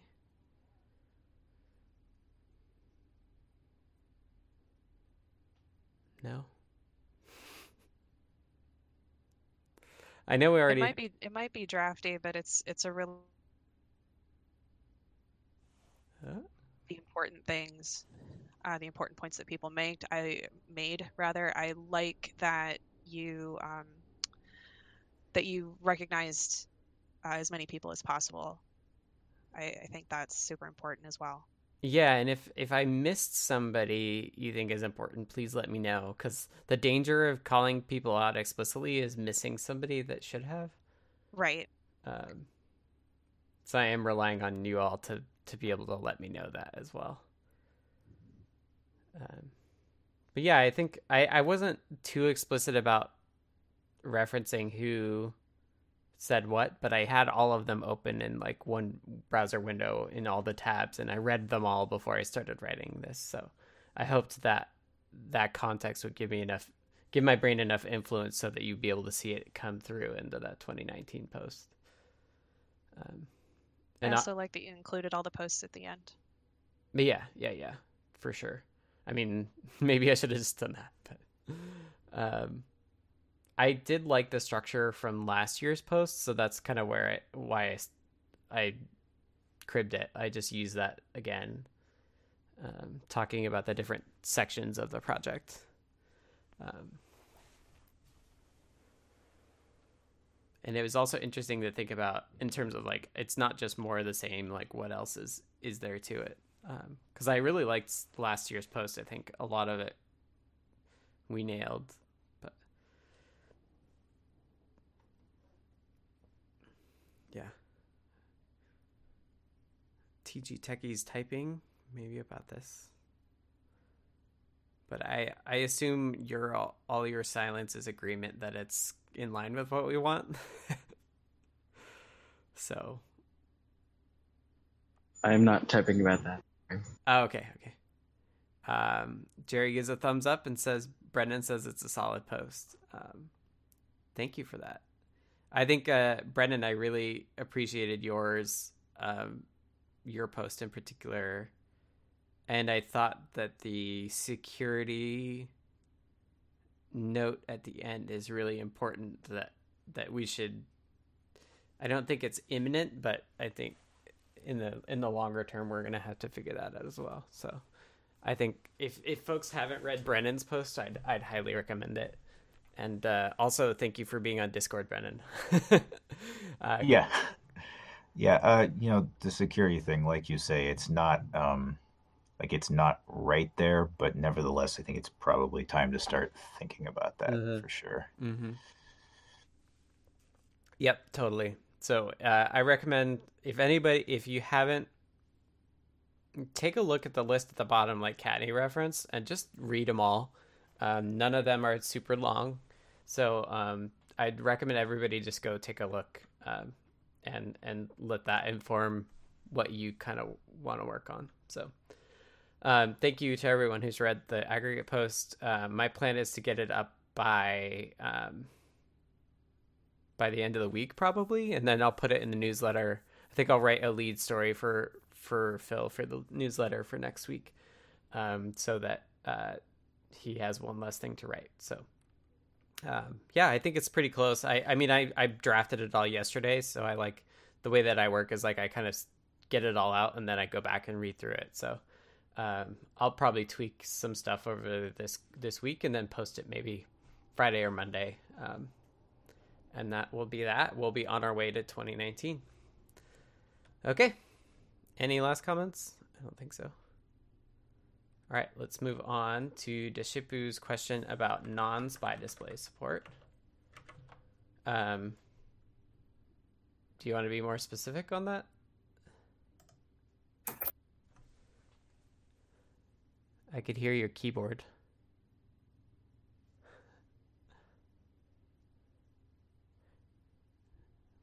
No. I know we already. It might be it might be drafty, but it's it's a real Huh? the important things, uh, the important points that people made. I made rather. I like that you um, that you recognized uh, as many people as possible. I, I think that's super important as well. Yeah, and if if I missed somebody you think is important, please let me know because the danger of calling people out explicitly is missing somebody that should have. Right. Um, so I am relying on you all to to be able to let me know that as well. Um, but yeah, I think I I wasn't too explicit about referencing who said what, but I had all of them open in like one browser window in all the tabs, and I read them all before I started writing this. So I hoped that that context would give me enough, give my brain enough influence so that you'd be able to see it come through into that 2019 post. Um, I and I- also like that you included all the posts at the end. but yeah, yeah, yeah, for sure. I mean, (laughs) maybe I should have just done that, but um, I did like the structure from last year's post, so that's kind of where I why I, I cribbed it. I just used that again, um, talking about the different sections of the project. Um, and it was also interesting to think about in terms of like it's not just more of the same. Like what else is is there to it? Because um, I really liked last year's post. I think a lot of it we nailed yeah. TG Techies typing maybe about this. But I I assume your all, all your silence is agreement that it's in line with what we want. (laughs) so I'm not typing about that. Oh, okay, okay. Um, Jerry gives a thumbs up and says Brendan says it's a solid post. Um, thank you for that. I think uh, Brendan, I really appreciated yours, um, your post in particular, and I thought that the security note at the end is really important. That that we should. I don't think it's imminent, but I think in the in the longer term we're gonna have to figure that out as well. So, I think if if folks haven't read Brennan's post, I'd I'd highly recommend it and uh, also thank you for being on Discord, Brennan. (laughs) uh, yeah, (laughs) yeah. Uh, you know the security thing, like you say, it's not um, like it's not right there, but nevertheless, I think it's probably time to start thinking about that mm-hmm. for sure. Mm-hmm. Yep, totally. So uh, I recommend if anybody, if you haven't, take a look at the list at the bottom, like Kattni reference, and just read them all. Um, none of them are super long. So um, I'd recommend everybody just go take a look um, and and let that inform what you kind of want to work on. So um, thank you to everyone who's read the aggregate post. Uh, my plan is to get it up by um, by the end of the week probably, and then I'll put it in the newsletter. I think I'll write a lead story for for Phil for the newsletter for next week, um, so that uh, he has one less thing to write. So um, yeah, I think it's pretty close. I, I mean, I, I drafted it all yesterday, so I like the way that I work is like I kind of get it all out and then I go back and read through it. So um, I'll probably tweak some stuff over this this week and then post it maybe Friday or Monday. Um, and that will be that. We'll be on our way to 2019. Okay. Any last comments? I don't think so. All right, let's move on to Deshipu's question about non-SPI display support. Um, do you want to be more specific on that? I could hear your keyboard.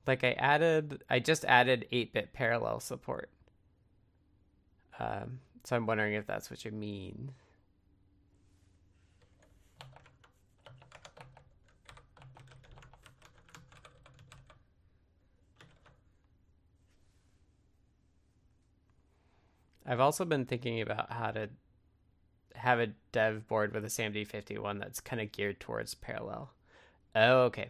Like I added, I just added 8-bit parallel support. Um, so I'm wondering if that's what you mean. I've also been thinking about how to have a dev board with a SAMD51 that's kind of geared towards parallel. Oh, okay.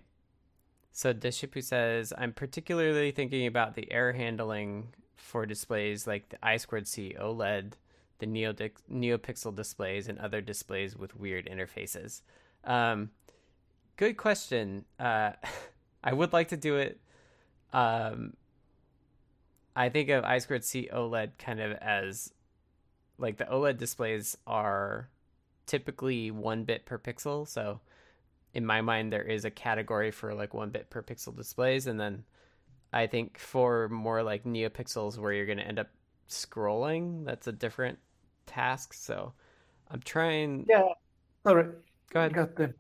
So Deshipu says, I'm particularly thinking about the error handling for displays like the I squared C OLED the Neo NeoPixel displays and other displays with weird interfaces? Um, good question. Uh, (laughs) I would like to do it. Um, I think of I squared C OLED kind of as like the OLED displays are typically one bit per pixel. So in my mind, there is a category for like one bit per pixel displays, and then I think for more like NeoPixels where you're going to end up scrolling, that's a different task. So I'm trying. Yeah, sorry. Go ahead. Got them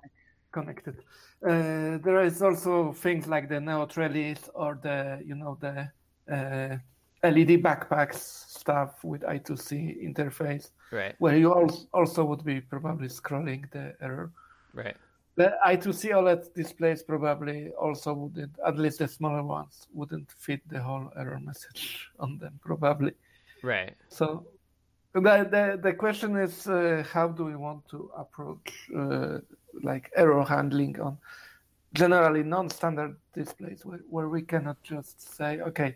connected. Uh, there is also things like the Neo Trellis or the you know the uh, LED backpacks stuff with I2C interface, right? Where you also would be probably scrolling the error, right? The I2C OLED displays probably also wouldn't, at least the smaller ones, wouldn't fit the whole error message on them, probably. Right. So the the, the question is uh, how do we want to approach uh, like error handling on generally non-standard displays where, where we cannot just say, okay,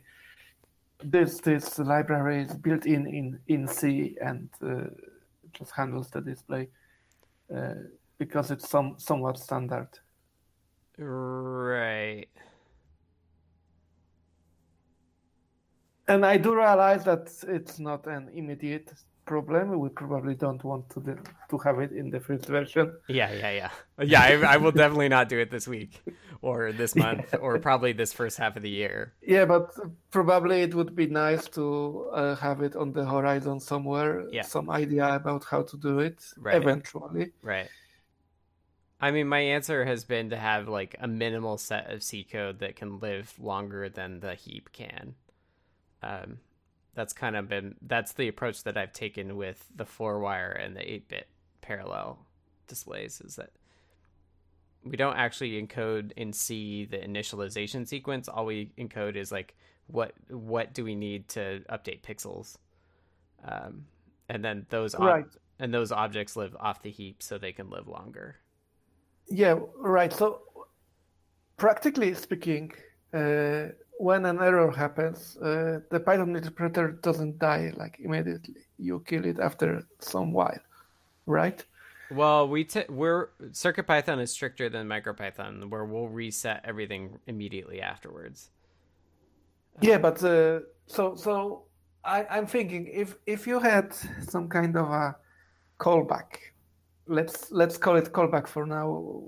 this this library is built in in in C and uh, just handles the display uh, because it's some somewhat standard. Right. And I do realize that it's not an immediate problem. We probably don't want to do, to have it in the first version. Yeah, yeah, yeah, yeah. I, I will definitely not do it this week, or this (laughs) month, yeah. or probably this first half of the year. Yeah, but probably it would be nice to uh, have it on the horizon somewhere. Yeah. some idea about how to do it right. eventually. Right. I mean, my answer has been to have like a minimal set of C code that can live longer than the heap can. Um, that's kind of been that's the approach that I've taken with the four wire and the eight bit parallel displays is that we don't actually encode in C the initialization sequence. All we encode is like what what do we need to update pixels, um, and then those ob- right. and those objects live off the heap so they can live longer. Yeah, right. So practically speaking, uh, when an error happens, uh, the Python interpreter doesn't die like immediately. You kill it after some while, right? Well, we t- we're CircuitPython is stricter than MicroPython, where we'll reset everything immediately afterwards. Yeah, but uh, so so I, I'm thinking if if you had some kind of a callback, let's let's call it callback for now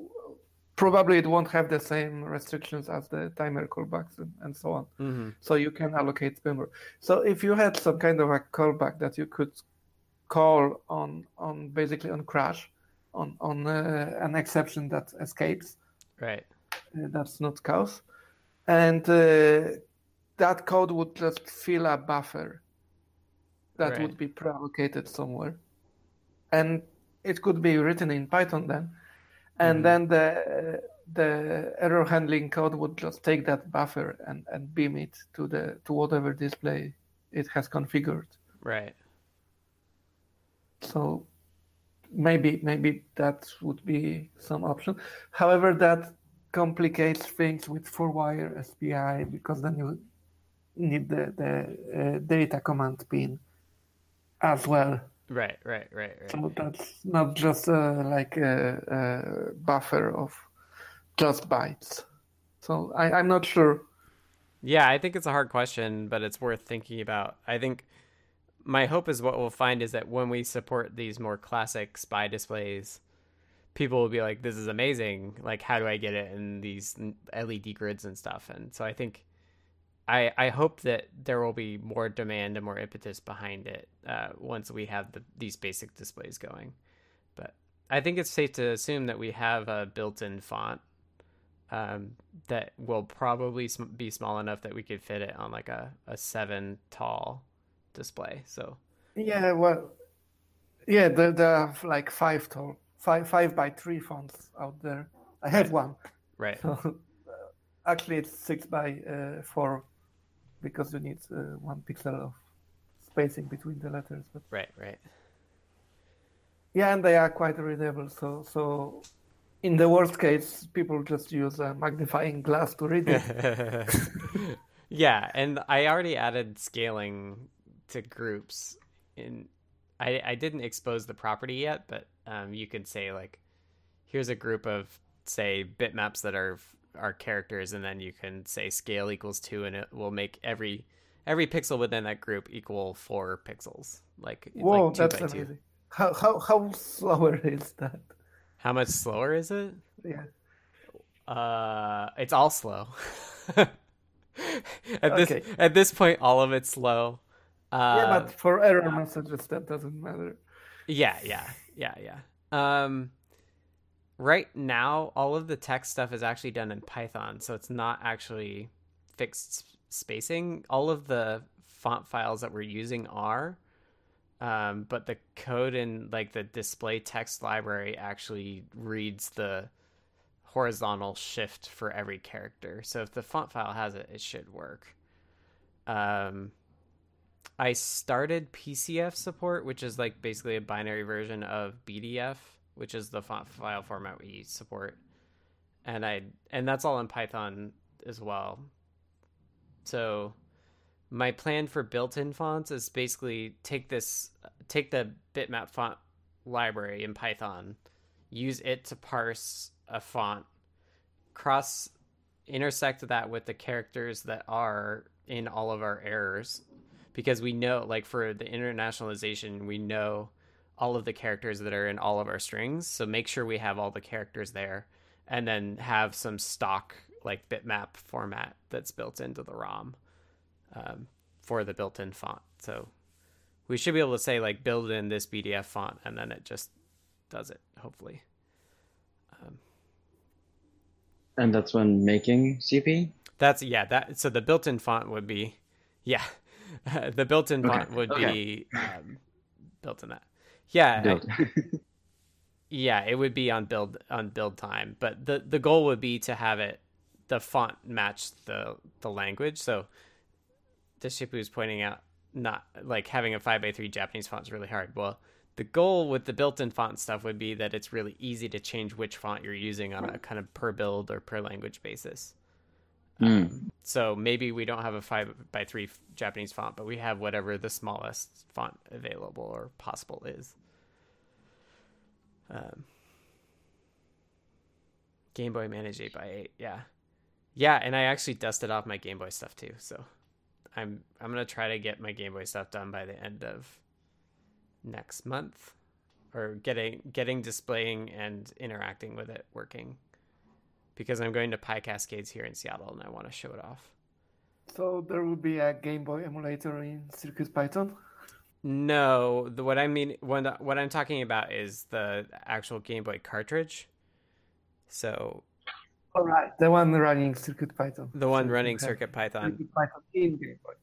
probably it won't have the same restrictions as the timer callbacks and, and so on. Mm-hmm. So you can allocate memory. So if you had some kind of a callback that you could call on on basically on crash, on on uh, an exception that escapes, right? Uh, that's not cause, and uh, that code would just fill a buffer that Right. would be pre-allocated somewhere, and it could be written in Python then and Mhm. then the the error handling code would just take that buffer and, and beam it to the to whatever display it has configured. Right. So maybe maybe that would be some option. However, that complicates things with four wire SPI because then you need the the uh, data command pin as well. Right. Right. Right. Right. So that's not just uh, like a, a buffer of just bytes. So I, I'm not sure. Yeah, I think it's a hard question, but it's worth thinking about. I think my hope is what we'll find is that when we support these more classic SPI displays, people will be like, "This is amazing! Like, how do I get it in these LED grids and stuff?" And so I think, I I hope that there will be more demand and more impetus behind it uh, once we have the, these basic displays going. But I think it's safe to assume that we have a built-in font um, that will probably sm- be small enough that we could fit it on like a, a seven tall display. So Yeah, well, yeah, there, there are like five tall, five five by three fonts out there. I have one. right, (laughs) So uh, actually, it's six by uh, four because you need uh, one pixel of spacing between the letters. But right, right. yeah, and they are quite readable. So so. In the worst case, people just use a magnifying glass to read it. (laughs) yeah, and I already added scaling to groups. In I I didn't expose the property yet, but um, you could say like, here's a group of say bitmaps that are are characters, and then you can say scale equals two, and it will make every every pixel within that group equal four pixels. Like Whoa, like two that's by two. amazing. How how how slower (laughs) is that? How much slower is it? Yeah. Uh, it's all slow. (laughs) at this Okay. at this point, all of it's slow. Uh, yeah, but for error messages, that doesn't matter. yeah, yeah, yeah, yeah. Um, right now, all of the text stuff is actually done in Python, so it's not actually fixed spacing. All of the font files that we're using are, um, but the code in like the display text library actually reads the horizontal shift for every character. So if the font file has it, it should work. Um, I started PCF support, which is like basically a binary version of BDF, which is the font file format we support. and I and that's all in Python as well. So my plan for built-in fonts is basically take this take the bitmap font library in Python, use it to parse a font, cross intersect that with the characters that are in all of our errors because we know like for the internationalization we know all of the characters that are in all of our strings so make sure we have all the characters there and then have some stock like bitmap format that's built into the rom um, for the built-in font so we should be able to say like build in this bdf font and then it just does it hopefully um, And that's when making CP. That's yeah. That so the built-in font would be, yeah, (laughs) the built-in Okay, font would okay. be um, built in that. Yeah, (laughs) yeah, it would be on build on build time. But the the goal would be to have it the font match the the language. So Deshipu is pointing out not like having a five by three Japanese font is really hard. Well, the goal with the built-in font stuff would be that it's really easy to change which font you're using on a kind of per build or per language basis. Mm. So maybe we don't have a five by three Japanese font, but we have whatever the smallest font available or possible is. Um, Game Boy Manage eight by eight, yeah, yeah, and I actually dusted off my Game Boy stuff too. So I'm I'm gonna try to get my Game Boy stuff done by the end of next month, or getting getting displaying and interacting with it working because I'm going to PyCascades here in Seattle and I want to show it off. So there will be a Game Boy emulator in Circuit Python. No, the, what I mean, what what I'm talking about is the actual Game Boy cartridge. So All right, the one running Circuit Python. the one So running Circuit Python. Circuit Python in Game Boy.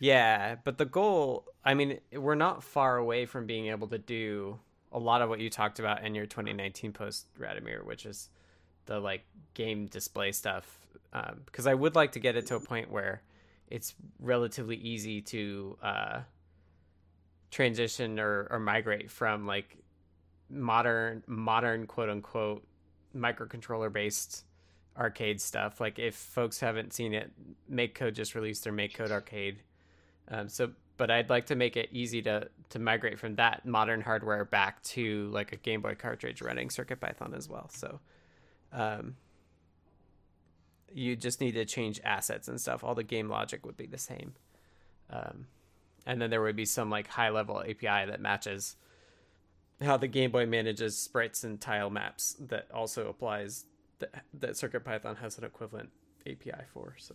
Yeah, but the goal, I mean, we're not far away from being able to do a lot of what you talked about in your 2019 post, Radomir, which is the like game display stuff. Um, because I would like to get it to a point where it's relatively easy to uh, transition or, or migrate from like modern modern quote unquote microcontroller based arcade stuff. Like if folks haven't seen it, MakeCode just released their MakeCode arcade. Um, so, but I'd like to make it easy to to migrate from that modern hardware back to like a Game Boy cartridge running CircuitPython as well. So, um, you just need to change assets and stuff. All the game logic would be the same. Um, and then there would be some like high level API that matches how the Game Boy manages sprites and tile maps that also applies that, that CircuitPython has an equivalent API for. So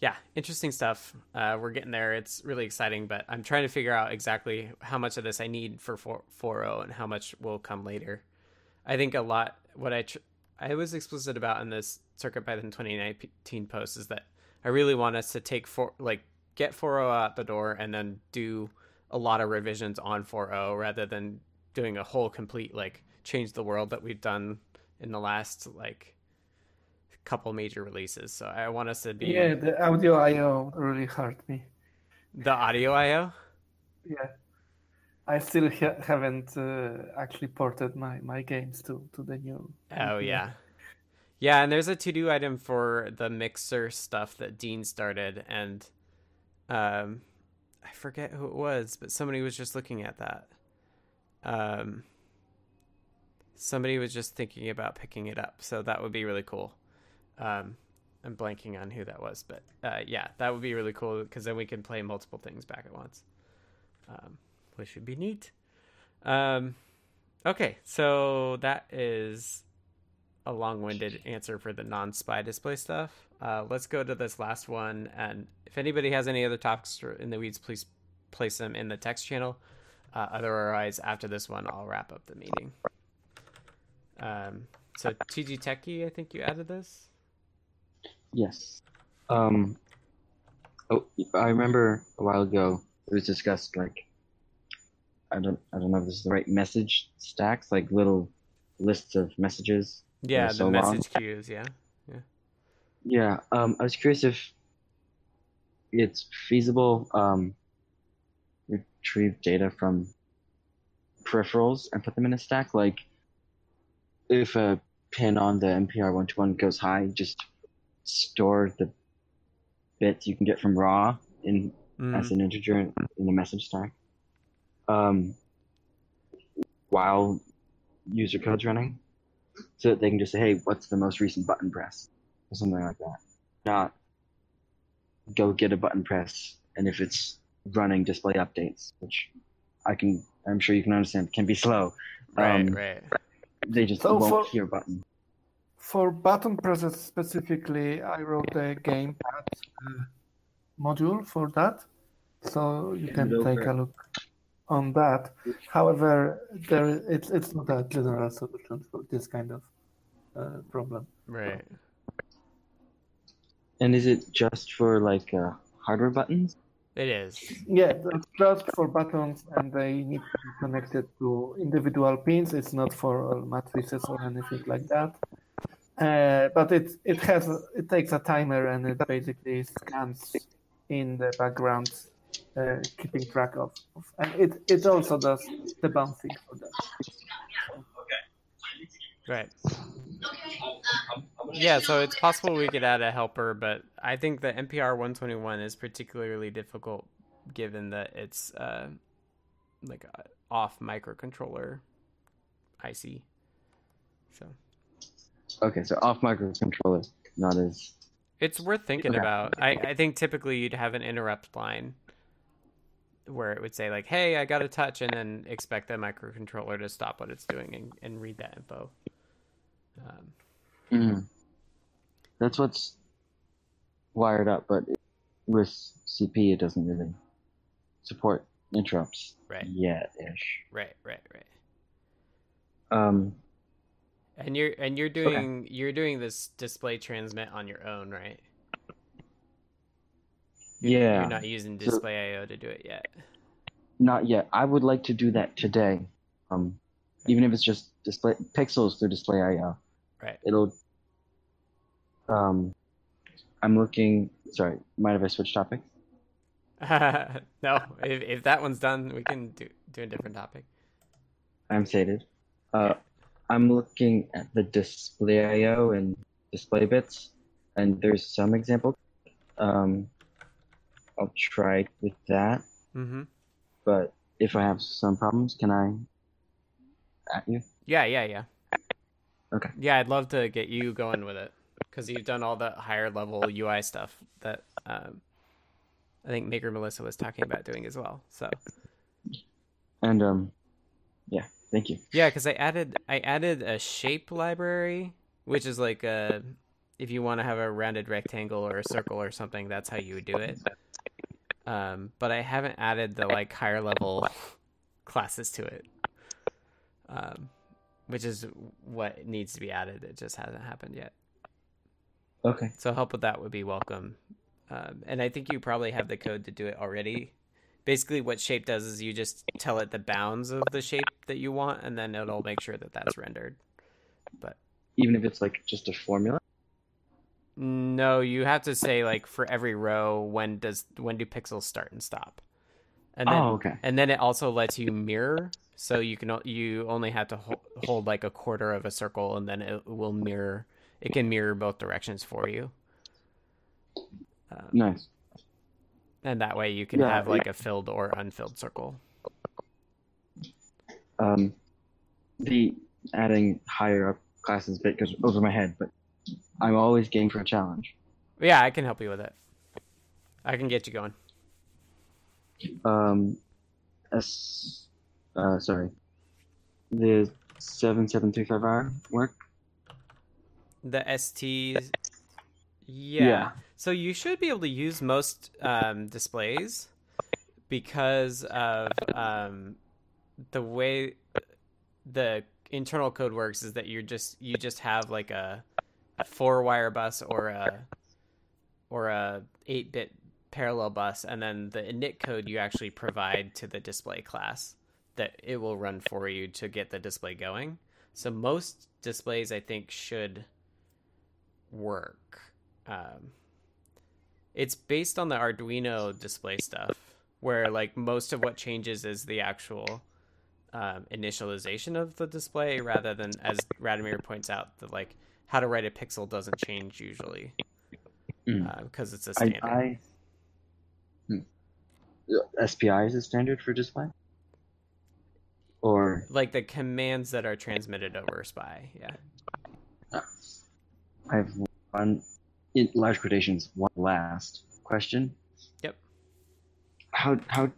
yeah, interesting stuff. Uh, we're getting there. It's really exciting, but I'm trying to figure out exactly how much of this I need for 4, 4.0 and how much will come later. I think a lot. What I tr- I was explicit about in this CircuitPython 2019 post is that I really want us to take four like get 4.0 out the door and then do a lot of revisions on 4.0 rather than doing a whole complete like change the world that we've done in the last like couple major releases. So I want us to be Yeah, the audio I/O really hurt me. the audio IO. Yeah, I still ha- haven't uh, actually ported my, my games to, to the new. Oh yeah. Yeah, and there's a to do item for the mixer stuff that Dean started and um I forget who it was, but somebody was just looking at that. Um somebody was just thinking about picking it up, so that would be really cool. Um I'm blanking on who that was, but uh, yeah, that would be really cool because then we can play multiple things back at once, um, which would be neat. Um, okay, so that is a long-winded answer for the non-SPI display stuff. Uh, let's go to this last one, and if anybody has any other topics in the weeds, please place them in the text channel. Uh, otherwise, after this one, I'll wrap up the meeting. Um, so TG Techie, I think you added this. Yes. Um. Oh, I remember a while ago it was discussed like I don't I don't know if this is the right message stacks like little lists of messages. Yeah, the so long. message queues. Yeah. Yeah. Um. I was curious if it's feasible um retrieve data from peripherals and put them in a stack like if a pin on the MPR one to one goes high, just store the bits you can get from raw in Mm, as an integer in, in the message stack. Um, while user code's running, so that they can just say, "Hey, what's the most recent button press?" or something like that. Not go get a button press, and if it's running display updates, which I can, I'm sure you can understand, can be slow. right, um, right. They just So won't for- hear button. For button presses specifically, I wrote a gamepad uh, module for that, so you can take for a it. look on that. However, there it's it's not a general solution for this kind of uh, problem. Right. And is it just for like uh, hardware buttons? It is. Yeah, that's just for buttons, and they need to be connected to individual pins. It's not for all matrices or anything like that. Uh, but it it has it takes a timer and it basically scans in the background, uh, keeping track of, of. And it it also does the bouncing for that. Right. Yeah, so it's possible we could add a helper, but I think the MPR 121 is particularly difficult given that it's uh, like a off microcontroller IC. So Okay, so off microcontroller, not as it's worth thinking Okay. about. I, I think typically you'd have an interrupt line where it would say like, "Hey, I got a touch," and then expect the microcontroller to stop what it's doing and, and read that info. Um, Mhm. That's what's wired up, but with CP it doesn't really support interrupts Right. Yeah. ish. right, right, right. Um, And you're and you're doing you're doing this display transmit on your own, right? You're, yeah, You're not using So- IO to do it yet. not yet. I would like to do that today. Um, even if it's just display pixels through display IO. Right. It'll. Um, I'm looking. Sorry, might have I switch topic? (laughs) no, if if that one's done, we can do do a different topic. I'm sated. Uh, I'm looking at the display IO and display bits, and there's some example. Um, I'll try with that, Mm-hmm. but if I have some problems, can I at you? Yeah, yeah, yeah. Okay. Yeah, I'd love to get you going with it because you've done all the higher level UI stuff that um, I think Maker Melissa was talking about doing as well. So And um, yeah, thank you. yeah, because I added I added a shape library, which is like a if you want to have a rounded rectangle or a circle or something, that's how you would do it. Um, but I haven't added the like higher level classes to it, um, which is what needs to be added. It just hasn't happened yet. Okay. So help with that would be welcome. Um, and I think you probably have the code to do it already. Basically, what shape does is you just tell it the bounds of the shape that you want, and then it'll make sure that that's rendered. But even if it's like just a formula. No, you have to say like for every row, when does when do pixels start and stop? And then, Oh, okay. And then it also lets you mirror, so you can you only have to hold, hold like a quarter of a circle, and then it will mirror. It can mirror both directions for you. Um, Nice. and that way you can Yeah, have like a filled or unfilled circle. Um, the adding higher up classes bit goes over my head, but I'm always game for a challenge. Yeah, I can help you with it. I can get you going. Um, S, uh, sorry, the seven seven three five R work. The STs. Yeah. Yeah. So you should be able to use most um, displays because of um, the way the internal code works is that you're just you just have like a, a four wire bus or a or a eight bit parallel bus and then the init code you actually provide to the display class that it will run for you to get the display going. So most displays I think should work. Um, it's based on the Arduino display stuff, where like most of what changes is the actual um, initialization of the display rather than as Radomir points out that like how to write a pixel doesn't change usually Mm. because it's a standard. I hmm. Uh, SPI is a standard for display, or Like the commands that are transmitted over SPI. Yeah. I have one in large quotations. One last question. Yep. How how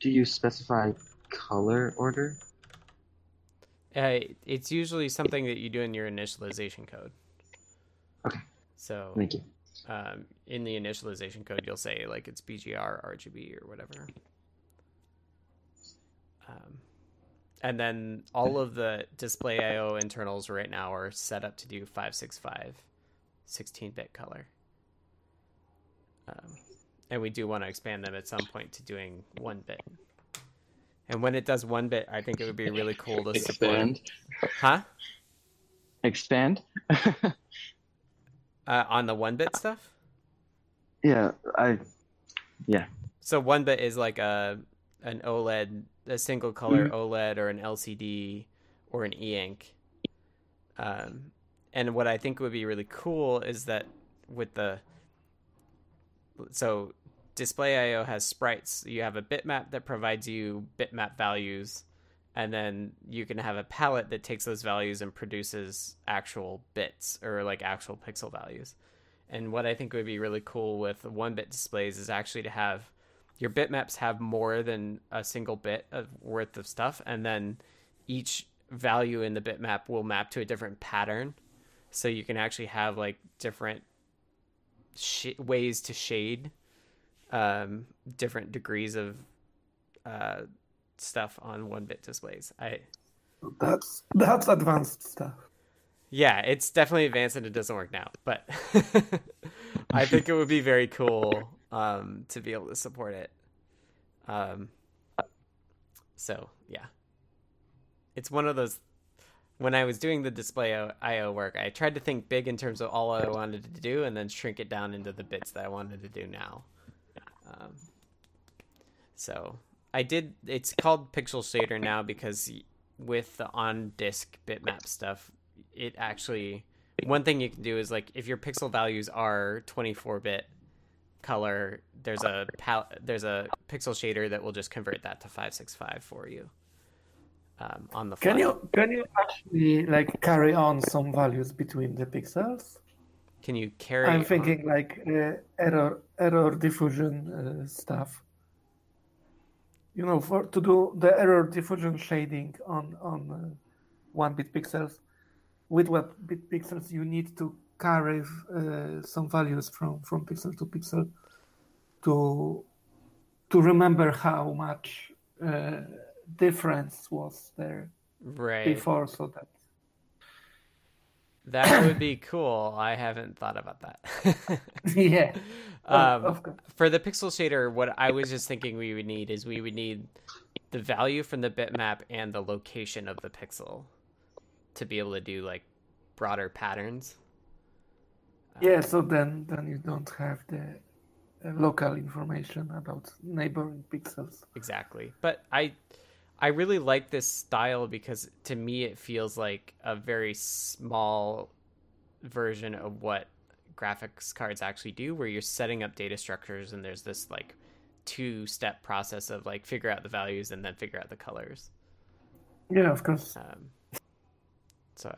do you specify color order? Uh, it's usually something that you do in your initialization code. Okay. So Thank you. um, in the initialization code, you'll say like it's BGR, RGB, or whatever. Um, and then all of the display IO internals right now are set up to do 565 16-bit color. Um, and we do want to expand them at some point to doing one bit. And when it does one bit, I think it would be really cool to support. Expand. Huh? Expand. (laughs) Uh, on the one bit stuff? yeah, I. Yeah. So one bit is like a an OLED, a single color Mhm. OLED or an LCD or an e-ink. Um, and what I think would be really cool is that with the so display IO has sprites. You have a bitmap that provides you bitmap values, and then you can have a palette that takes those values and produces actual bits or like actual pixel values. And what I think would be really cool with one bit displays is actually to have your bitmaps have more than a single bit of worth of stuff, and then each value in the bitmap will map to a different pattern. So you can actually have like different sh- ways to shade um, different degrees of uh, stuff on one bit displays. I That's that's advanced stuff. yeah, it's definitely advanced and it doesn't work now, but (laughs) I think it would be very cool um, to be able to support it. Um, so yeah, it's one of those. When I was doing the display IO work, I tried to think big in terms of all I wanted to do, and then shrink it down into the bits that I wanted to do now. Um, so I did. It's called Pixel Shader now because with the on disk bitmap stuff, it actually one thing you can do is like if your pixel values are 24 bit color, there's a pal- there's a pixel shader that will just convert that to 565 for you um, on the fly. Can you can you actually like carry on some values between the pixels? Can you carry? I'm on- thinking like uh, error error diffusion uh, stuff. You know, for to do the error diffusion shading on on uh, one bit pixels, with what bit pixels you need to carry uh, some values from from pixel to pixel to to remember how much uh, difference was there right. before, so that That would be cool. I haven't thought about that. (laughs) yeah. (laughs) um, for the pixel shader, what I was just thinking we would need is we would need the value from the bitmap and the location of the pixel to be able to do like broader patterns. Yeah, so then then you don't have the uh, local information about neighboring pixels. Exactly. But I I really like this style because to me it feels like a very small version of what graphics cards actually do where you're setting up data structures and there's this like two step process of like figure out the values and then figure out the colors. Yeah, of course. Um, so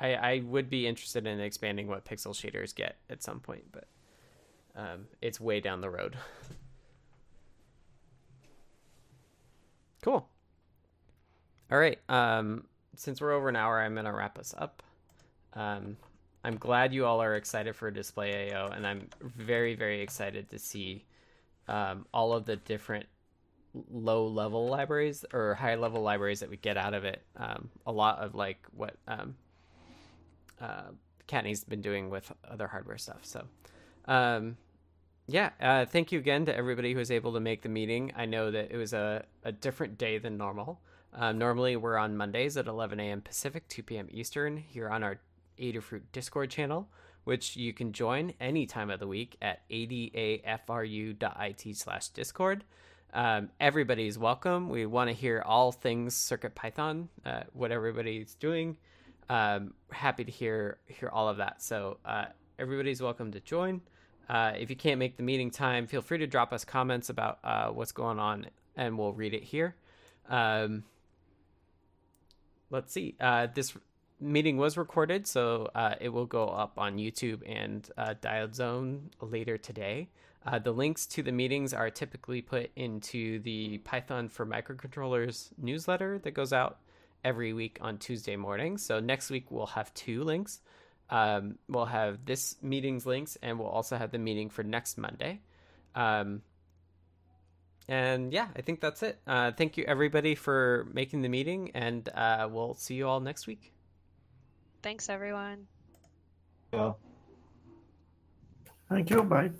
I, I I would be interested in expanding what pixel shaders get at some point, but um, it's way down the road. (laughs) cool. All right. Um, since we're over an hour, I'm gonna wrap us up. Um, I'm glad you all are excited for Display IO, and I'm very very excited to see um, all of the different low level libraries or high level libraries that we get out of it. Um, a lot of like what um, uh, Kattni's been doing with other hardware stuff. So, um, yeah, uh, thank you again to everybody who was able to make the meeting. I know that it was a, a different day than normal. Um, normally, we're on Mondays at 11 a.m. Pacific, 2 p.m. Eastern, here on our Adafruit Discord channel, which you can join any time of the week at adafru.it slash Discord. Um, everybody's welcome. We want to hear all things Circuit Python, uh, what everybody's doing. Um, happy to hear hear all of that. So uh, everybody's welcome to join. Uh, if you can't make the meeting time, feel free to drop us comments about uh, what's going on, and we'll read it here. Um, let's see. Uh, this meeting was recorded, so uh, it will go up on YouTube and uh, Diode Zone later today. The links to the meetings are typically put into the Python for Microcontrollers newsletter that goes out every week on Tuesday morning. So next week we'll have two links. Um, we'll have this meeting's links, and we'll also have the meeting for next Monday. Um, and yeah, I think that's it. Uh, thank you everybody for making the meeting, and uh, we'll see you all next week. Thanks, everyone. Yeah. Thank you. Bye.